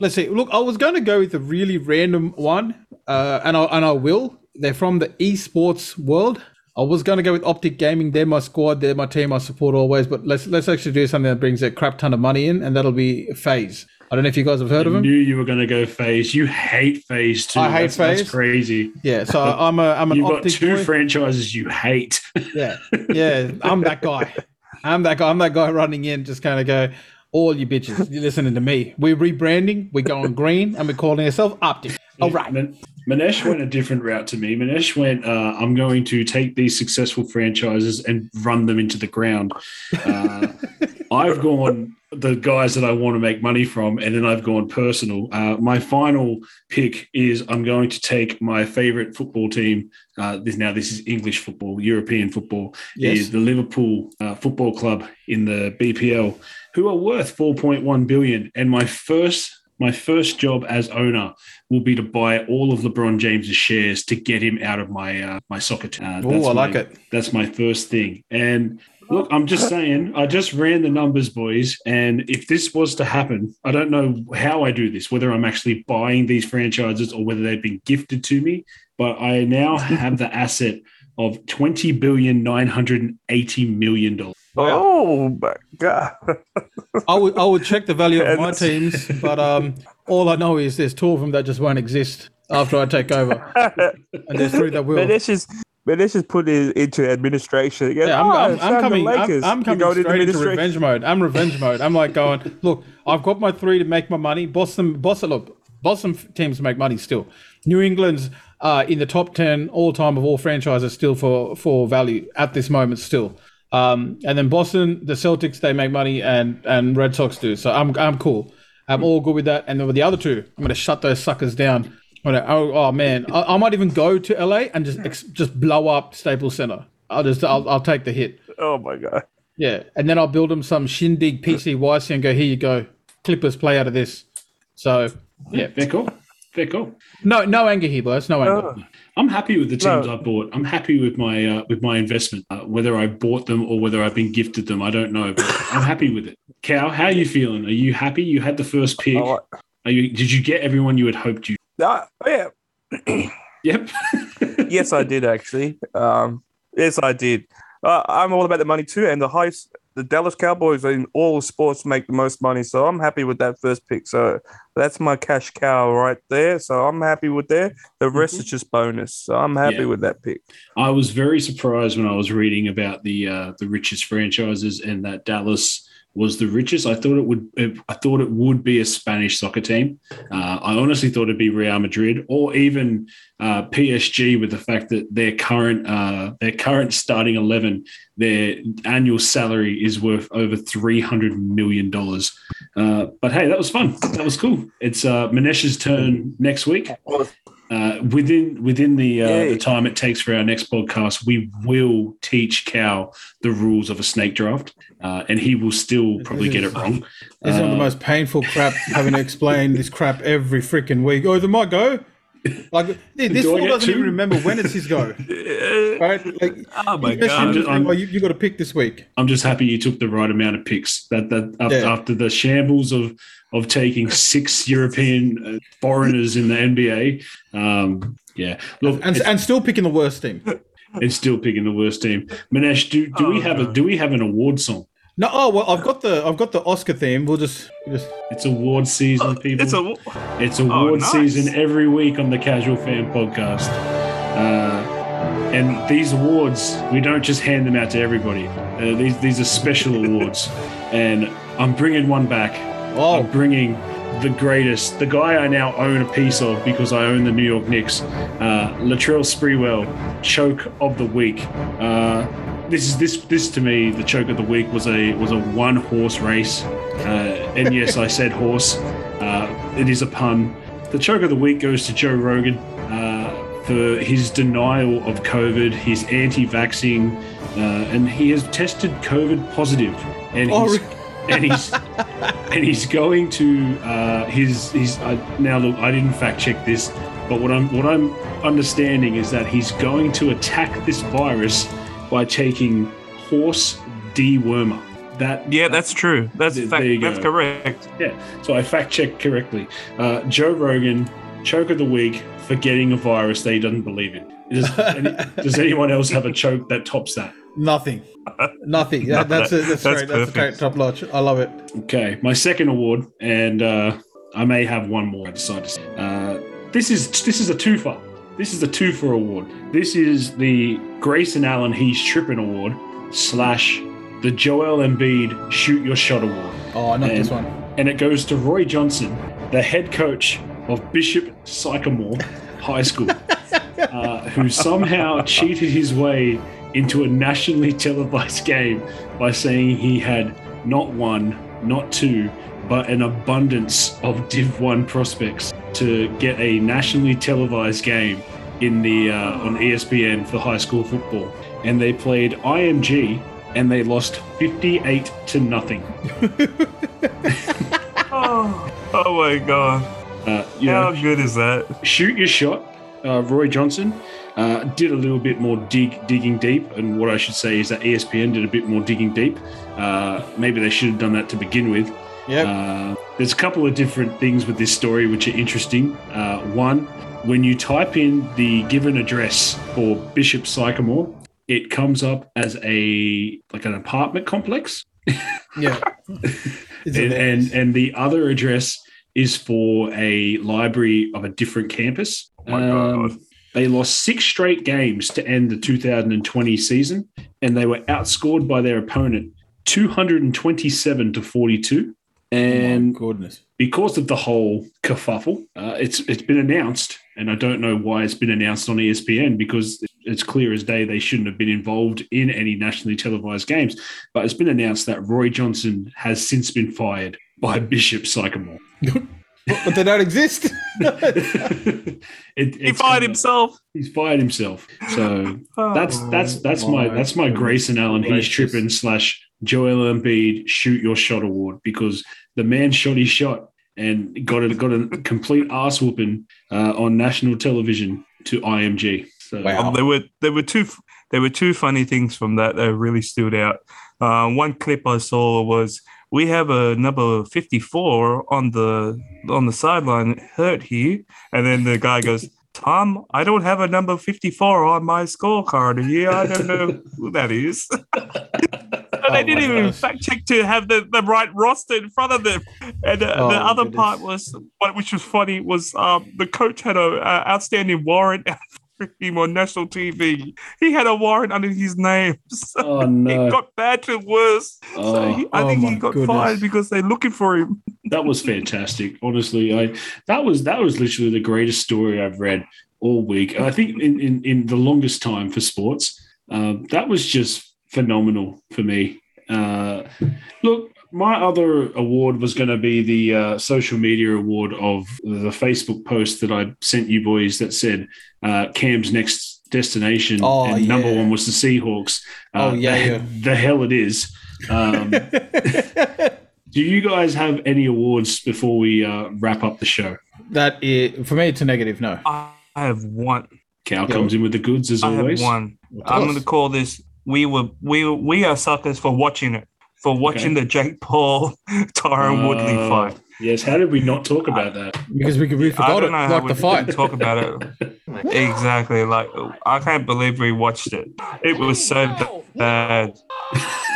Let's see. Look, I was going to go with a really random one, uh, and I and I will. They're from the esports world. I was going to go with Optic Gaming. They're my squad. They're my team. I support always. But let's let's actually do something that brings a crap ton of money in, and that'll be FaZe. I don't know if you guys have heard of them. Him. knew you were going to go FaZe. You hate FaZe too. I hate that's, that's crazy. Yeah, so I'm a I'm an You've got two boy. franchises you hate. Yeah, yeah, I'm that guy. I'm that guy. I'm that guy running in, just kind of go, all you bitches, you're listening to me. We're rebranding. We're going green, and we're calling ourselves Optic. All right. Man- Manesh went a different route to me. Manesh went, uh, I'm going to take these successful franchises and run them into the ground. Uh, I've gone the guys that I want to make money from, and then I've gone personal. Uh, my final pick is I'm going to take my favorite football team. Uh, this now this is English football, European football. Yes. Is the Liverpool uh, Football Club in the BPL, who are worth 4.1 billion. And my first my first job as owner will be to buy all of LeBron James's shares to get him out of my uh, my soccer team. Uh, Oh, I like my- it. That's my first thing. And look, I'm just saying, I just ran the numbers, boys. And if this was to happen, I don't know how I do this, whether I'm actually buying these franchises or whether they've been gifted to me. But I now have the asset of twenty billion nine hundred and eighty million dollars. Oh my God! I would I would check the value of my teams, but um, all I know is there's two of them that just won't exist after I take over, and there's three that will. Man, let's just man, let's just put it into administration. Again. Yeah, I'm, Oh, I'm, I'm coming. I'm, I'm You're coming going straight into administration. revenge mode. I'm revenge mode. I'm like going. Look, I've got my three to make my money. Boston, Boston, look, Boston teams make money still. New England's uh, in the top ten all time of all franchises still for for value at this moment still. Um, and then Boston, the Celtics, they make money, and and Red Sox do. So I'm I'm cool. I'm all good with that. And then with the other two, I'm gonna shut those suckers down. Gonna- oh, oh man, I, I might even go to LA and just ex- just blow up Staples Center. I'll just I'll, I'll take the hit. Oh my God! Yeah, and then I'll build them some shindig PCYC and go, here you go, Clippers play out of this. So yeah, Fair call. Fair call. no no anger here, boys, no anger. Oh, I'm happy with the teams No. I bought. I'm happy with my uh, with my investment. Uh, whether I bought them or whether I've been gifted them, I don't know. But I'm happy with it. Cow, how are you feeling? Are you happy? You had the first pick. I Are you? Did you get everyone you had hoped you? Ah, yeah. Yep. yes, I did actually. Um, yes, I did. Uh, I'm all about the money too, and the highest. The Dallas Cowboys in all sports make the most money, so I'm happy with that first pick. So that's my cash cow right there. So I'm happy with that. The rest is just bonus. So I'm happy Yeah. with that pick. I was very surprised when I was reading about the uh, the richest franchises and that Dallas was the richest. I thought it would. I thought it would be a Spanish soccer team. Uh, I honestly thought it'd be Real Madrid or even uh, PSG, with the fact that their current uh, their current starting eleven, their annual salary is worth over three hundred million dollars. Uh, but hey, that was fun. That was cool. It's uh, Manesh's turn next week. Uh, within within the uh, the time it takes for our next podcast, we will teach Cal the rules of a snake draft, uh, and he will still probably get it wrong. This is one of the Uh, most painful crap having to explain this crap every freaking week. Oh, the might go. Like dude, this Do fool doesn't even remember when it's his go. Right? Like, Oh my especially god. just I'm- oh, you, you got to pick this week. I'm just happy you took the right amount of picks. That that after, Yeah. after the shambles of of taking six European uh, foreigners in the NBA, um, yeah. Look, And, it's, and still picking the worst team. And still picking the worst team. Manesh, do do we Oh, have a do we have an award song? No, oh well, I've got the I've got the Oscar theme. We'll just just It's award season, people. It's a It's award nice. season every week on the Casual Fan Podcast. Uh, and these awards, we don't just hand them out to everybody. Uh, these these are special awards, and I'm bringing one back. Oh I'm bringing the greatest, the guy I now own a piece of because I own the New York Knicks, uh, Latrell Sprewell, choke of the week. Uh, this is this this to me, the choke of the week was a was a one horse race, uh, and yes, I said horse. Uh, it is a pun. The choke of the week goes to Joe Rogan uh, for his denial of COVID, his anti-vaxxing, uh, and he has tested COVID positive, and Oh, he's, and he's and he's going to uh, his his uh, now look I didn't fact check this but what I'm what I'm understanding is that he's going to attack this virus by taking horse dewormer. That Yeah, that's true. That's There- fact, that's correct. yeah so I fact checked correctly. Uh, Joe Rogan choke of the week for getting a virus that he doesn't believe in. Does, any, does anyone else have a choke that tops that nothing, nothing. Yeah, that's it. That's, That's great. That's great. Top notch. I love it. Okay, my second award, and uh, I may have one more. I decided. To, uh, this is this is a twofer. This is a twofer award. This is the Grayson Allen He's Tripping Award slash the Joel Embiid Shoot Your Shot Award, Oh, not this one. and it goes to Roy Johnson, the head coach of Bishop Sycamore High School, uh, who somehow cheated his way into a nationally televised game by saying he had not one, not two, but an abundance of Div 1 prospects to get a nationally televised game in the uh, on ESPN for high school football. And they played IMG and they lost 58 to nothing. Oh, oh my god. Uh, you How know, good is that? shoot your shot. Uh, Roy Johnson uh, did a little bit more dig, digging deep, and what I should say is that ESPN did a bit more digging deep. Uh, maybe they should have done that to begin with. Yep. Uh, there's a couple of different things with this story which are interesting. Uh, one, when you type in the given address for Bishop Sycamore, it comes up as a like an apartment complex yeah. And, and and the other address is for a library of a different campus. Oh my God. They lost six straight games to end the 2020 season, and they were outscored by their opponent 227 to 42. And oh, goodness. because of the whole kerfuffle, uh, it's it's been announced, and I don't know why it's been announced on ESPN because it's clear as day they shouldn't have been involved in any nationally televised games. But it's been announced that Roy Johnson has since been fired by Bishop Sycamore. But they don't exist. it, He fired kinda- himself. He's fired himself. So that's that's that's my my that's my Grayson Allen he's tripping slash Joel Embiid shoot your shot award because the man shot his shot and got a got a complete ass whooping uh, on national television to IMG. So Wow. Um, there were there were two there were two funny things from that that really stood out. Uh, one clip I saw was we have a number fifty four on the on the sideline hurt here, and then the guy goes. Tom, I don't have a number 54 on my scorecard here. I don't know who that is. And Oh they didn't even gosh. fact check to have the, the right roster in front of them. And uh, Oh, the other goodness. part was, which was funny, was um, the coach had a uh, outstanding warrant him on national TV. He had a warrant under his name. So Oh no! it got bad to worse. Oh, so he, I oh think he got goodness. fired because they're looking for him. that was fantastic. Honestly, I that was that was literally the greatest story I've read all week. And I think in in, in the longest time for sports, um, that was just phenomenal for me. Uh, look, my other award was going to be the uh, social media award of the Facebook post that I sent you boys that said uh, Cam's next destination, Oh, and number one was the Seahawks. Uh, Oh, yeah, the, yeah. the hell it is. Um, do you guys have any awards before we uh, wrap up the show? That is, for me, it's a negative. No. I have one. Cal comes in with the goods as I have always. one. I'm going to call this. We were we we are suckers for watching it. For watching the Jake Paul Tyron Woodley Uh, fight. Yes, how did we not talk about that? Because we, we I forgot don't it, know how like we the fight. didn't talk about it. exactly. Like I can't believe we watched it. It was so bad.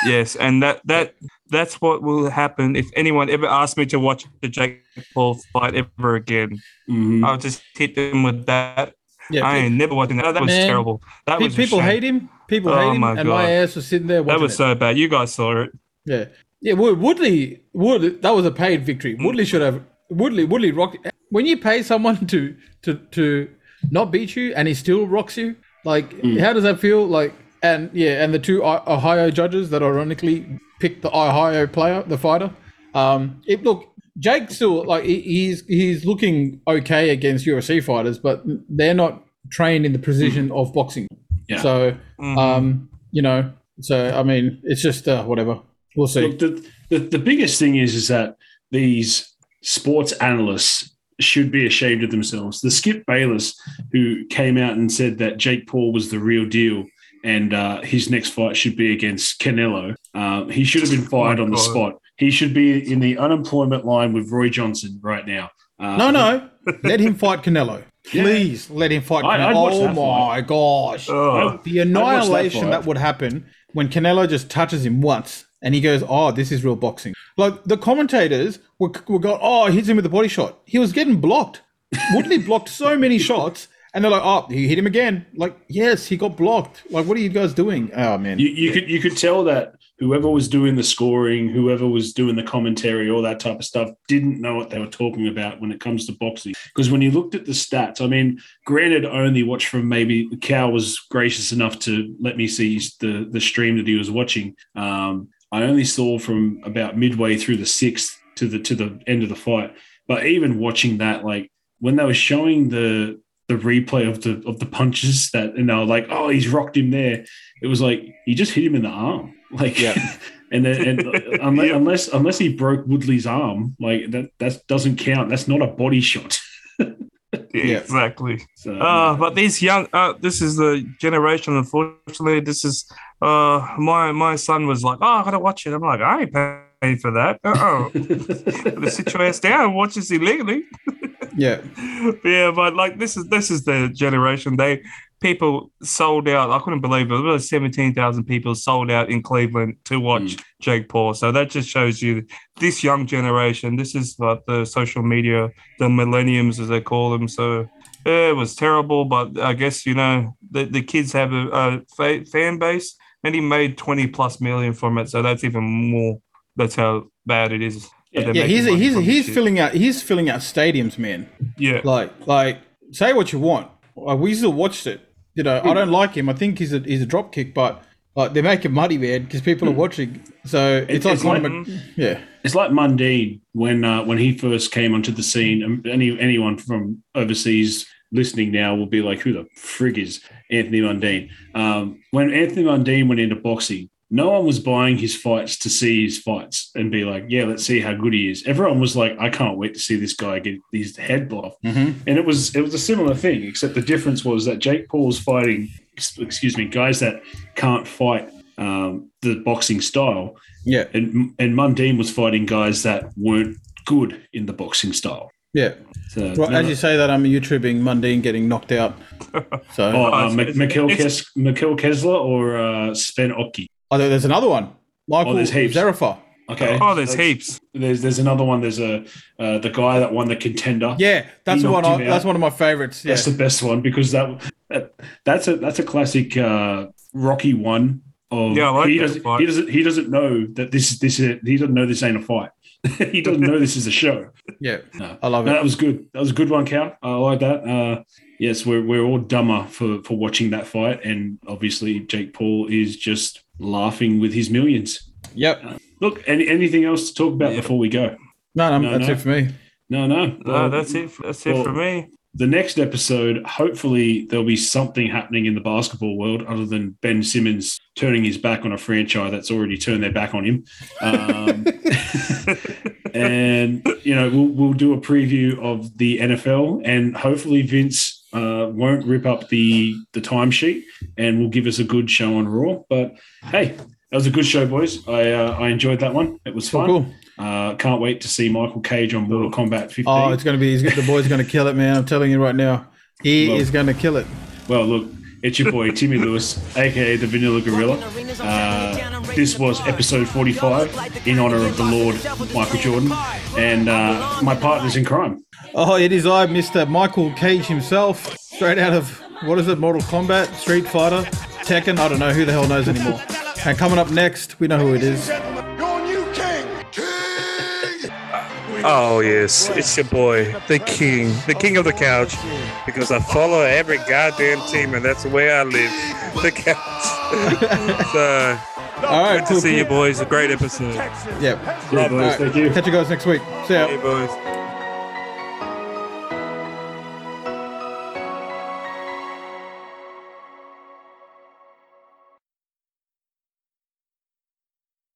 Yes, and that that that's what will happen if anyone ever asks me to watch the Jake Paul fight ever again. Mhm. I'll just hit them with that. Yeah, I pe- ain't never watching that. That was Man, terrible. That pe- was people hate him. People Oh hate him, my and God. my ass was sitting there watching That was it. so bad. You guys saw it. Yeah, yeah. Wood- Woodley, Wood, that was a paid victory. Woodley should have. Woodley, Woodley rocked. When you pay someone to to to not beat you and he still rocks you, like how does that feel? Like, and yeah, and the two Ohio judges that ironically picked the Ohio player, the fighter. Um, it look. Jake still like he's he's looking okay against UFC fighters, but they're not trained in the precision of boxing. Yeah. So, um, you know, so I mean, it's just uh, whatever. We'll see. Look, the, the, the biggest thing is is that these sports analysts should be ashamed of themselves. The Skip Bayless, who came out and said that Jake Paul was the real deal and uh, his next fight should be against Canelo, uh, he should have been fired on the God. spot. He should be in the unemployment line with Roy Johnson right now. Uh, No, no, let him fight Canelo. Please let him fight I- Canelo. I'd oh that my gosh, Oh, the watch that annihilation that would happen when Canelo just touches him once and he goes, "Oh, this is real boxing." Like the commentators were, were going, "Oh, he hits him with a body shot." He was getting blocked. Woodley blocked so many shots. And they're like, oh, he hit him again. Like, yes, he got blocked. Like, what are you guys doing? Oh man, you, you could you could tell that whoever was doing the scoring, whoever was doing the commentary, all that type of stuff, didn't know what they were talking about when it comes to boxing. Because when you looked at the stats, I mean, granted, I only watched from maybe Cal was gracious enough to let me see the the stream that he was watching. Um, I only saw from about midway through the sixth to the to the end of the fight. But even watching that, like when they were showing the the replay of the of the punches that and they were like, oh, he's rocked him there. It was like he just hit him in the arm, like, yeah. and then and unless, unless unless he broke Woodley's arm, like that that doesn't count. That's not a body shot. Yeah, exactly. So, Uh, but these young, uh, this is the generation. Unfortunately, this is. Uh, my my son was like, "Oh, I gotta watch it." I'm like, "I ain't paying for that." Uh-oh. the situation down, and watch this illegally. yeah, yeah, but like this is this is the generation. They people sold out. I couldn't believe it. There was seventeen thousand people sold out in Cleveland to watch hmm. Jake Paul. So that just shows you this young generation. This is like the social media, the millenniums as they call them. So yeah, it was terrible. But I guess you know the the kids have a, a fa- fan base, and he made twenty plus million from it. So that's even more. That's how bad it is. that they're yeah. He's money he's he's shit. filling out he's filling out stadiums, man. yeah. Like like say what you want. Like, we still watched it. You know, I don't like him. I think he's a he's a drop kick, but like they're making money, man, because people are watching. So it's, It's like, like- yeah, It's like Mundine when uh, when he first came onto the scene. Any anyone from overseas listening now will be like, "Who the frig is Anthony Mundine?" Um, when Anthony Mundine went into boxing, no one was buying his fights to see his fights and be like, "Yeah, let's see how good he is." Everyone was like, "I can't wait to see this guy get his head off." Mhm. And it was it was a similar thing, except the difference was that Jake Paul's fighting, excuse me, guys that can't fight um, the boxing style yeah, and and Mundine was fighting guys that weren't good in the boxing style. yeah. So, Right, no, as you say that, I'm YouTubing Mundine getting knocked out. So oh, uh, it's- Mik- it's- Mikhail, Kes- Mikkel Kessler or uh, Sven Ottke. Oh, there's another one. Michael Oh, there's heaps. Zerafa. Okay. Oh, there's That's- heaps. There's there's another one. There's a uh, the guy that won the contender. Yeah, that's one. I, that's one of my favorites. Yeah, That's the best one because that, that that's a that's a classic uh, Rocky one. Of, Yeah, I like he that doesn't fight. he doesn't he doesn't know that this this is he doesn't know this ain't a fight. he doesn't know this is a show. yeah. No. I love No, it. that was good. That was a good one, Cal. I like that. Uh, yes, we're we're all dumber for for watching that fight, and obviously Jake Paul is just laughing with his millions. Yep. Look, any, anything else to talk about before we go? No, no, No, that's no. it for me. No, no. No, that's it. That's it well, for me. the next episode, hopefully, there'll be something happening in the basketball world other than Ben Simmons turning his back on a franchise that's already turned their back on him. Um, and you know, we'll we'll do a preview of the NFL, and hopefully Vince uh, won't rip up the the timesheet, and will give us a good show on Raw. But hey, that was a good show, boys. I uh, I enjoyed that one. It was fun. Cool. Uh, can't wait to see Michael Cage on Mortal Kombat 15. Oh, it's going to be, he's, the boy's going to kill it, man. I'm telling you right now. He Well- is going to kill it. Well, look, it's your boy Timmy Lewis, aka the Vanilla Gorilla. Uh, this was episode 45 in honor of the Lord Michael Jordan and uh, my partners in crime. Oh, it is I, Mr. Michael Cage himself, straight out of, what is it, Mortal Kombat, Street Fighter, Tekken, I don't know, who the hell knows anymore. And coming up next, we know who it is. Oh yes, it's your boy, the king, the king of the couch, because I follow every goddamn team, and that's the way I live, the couch. so, All right, good to cool, see you boys. A great episode. Yeah. Yeah, boys, thank you. Catch you guys next week. See ya. Hey boys.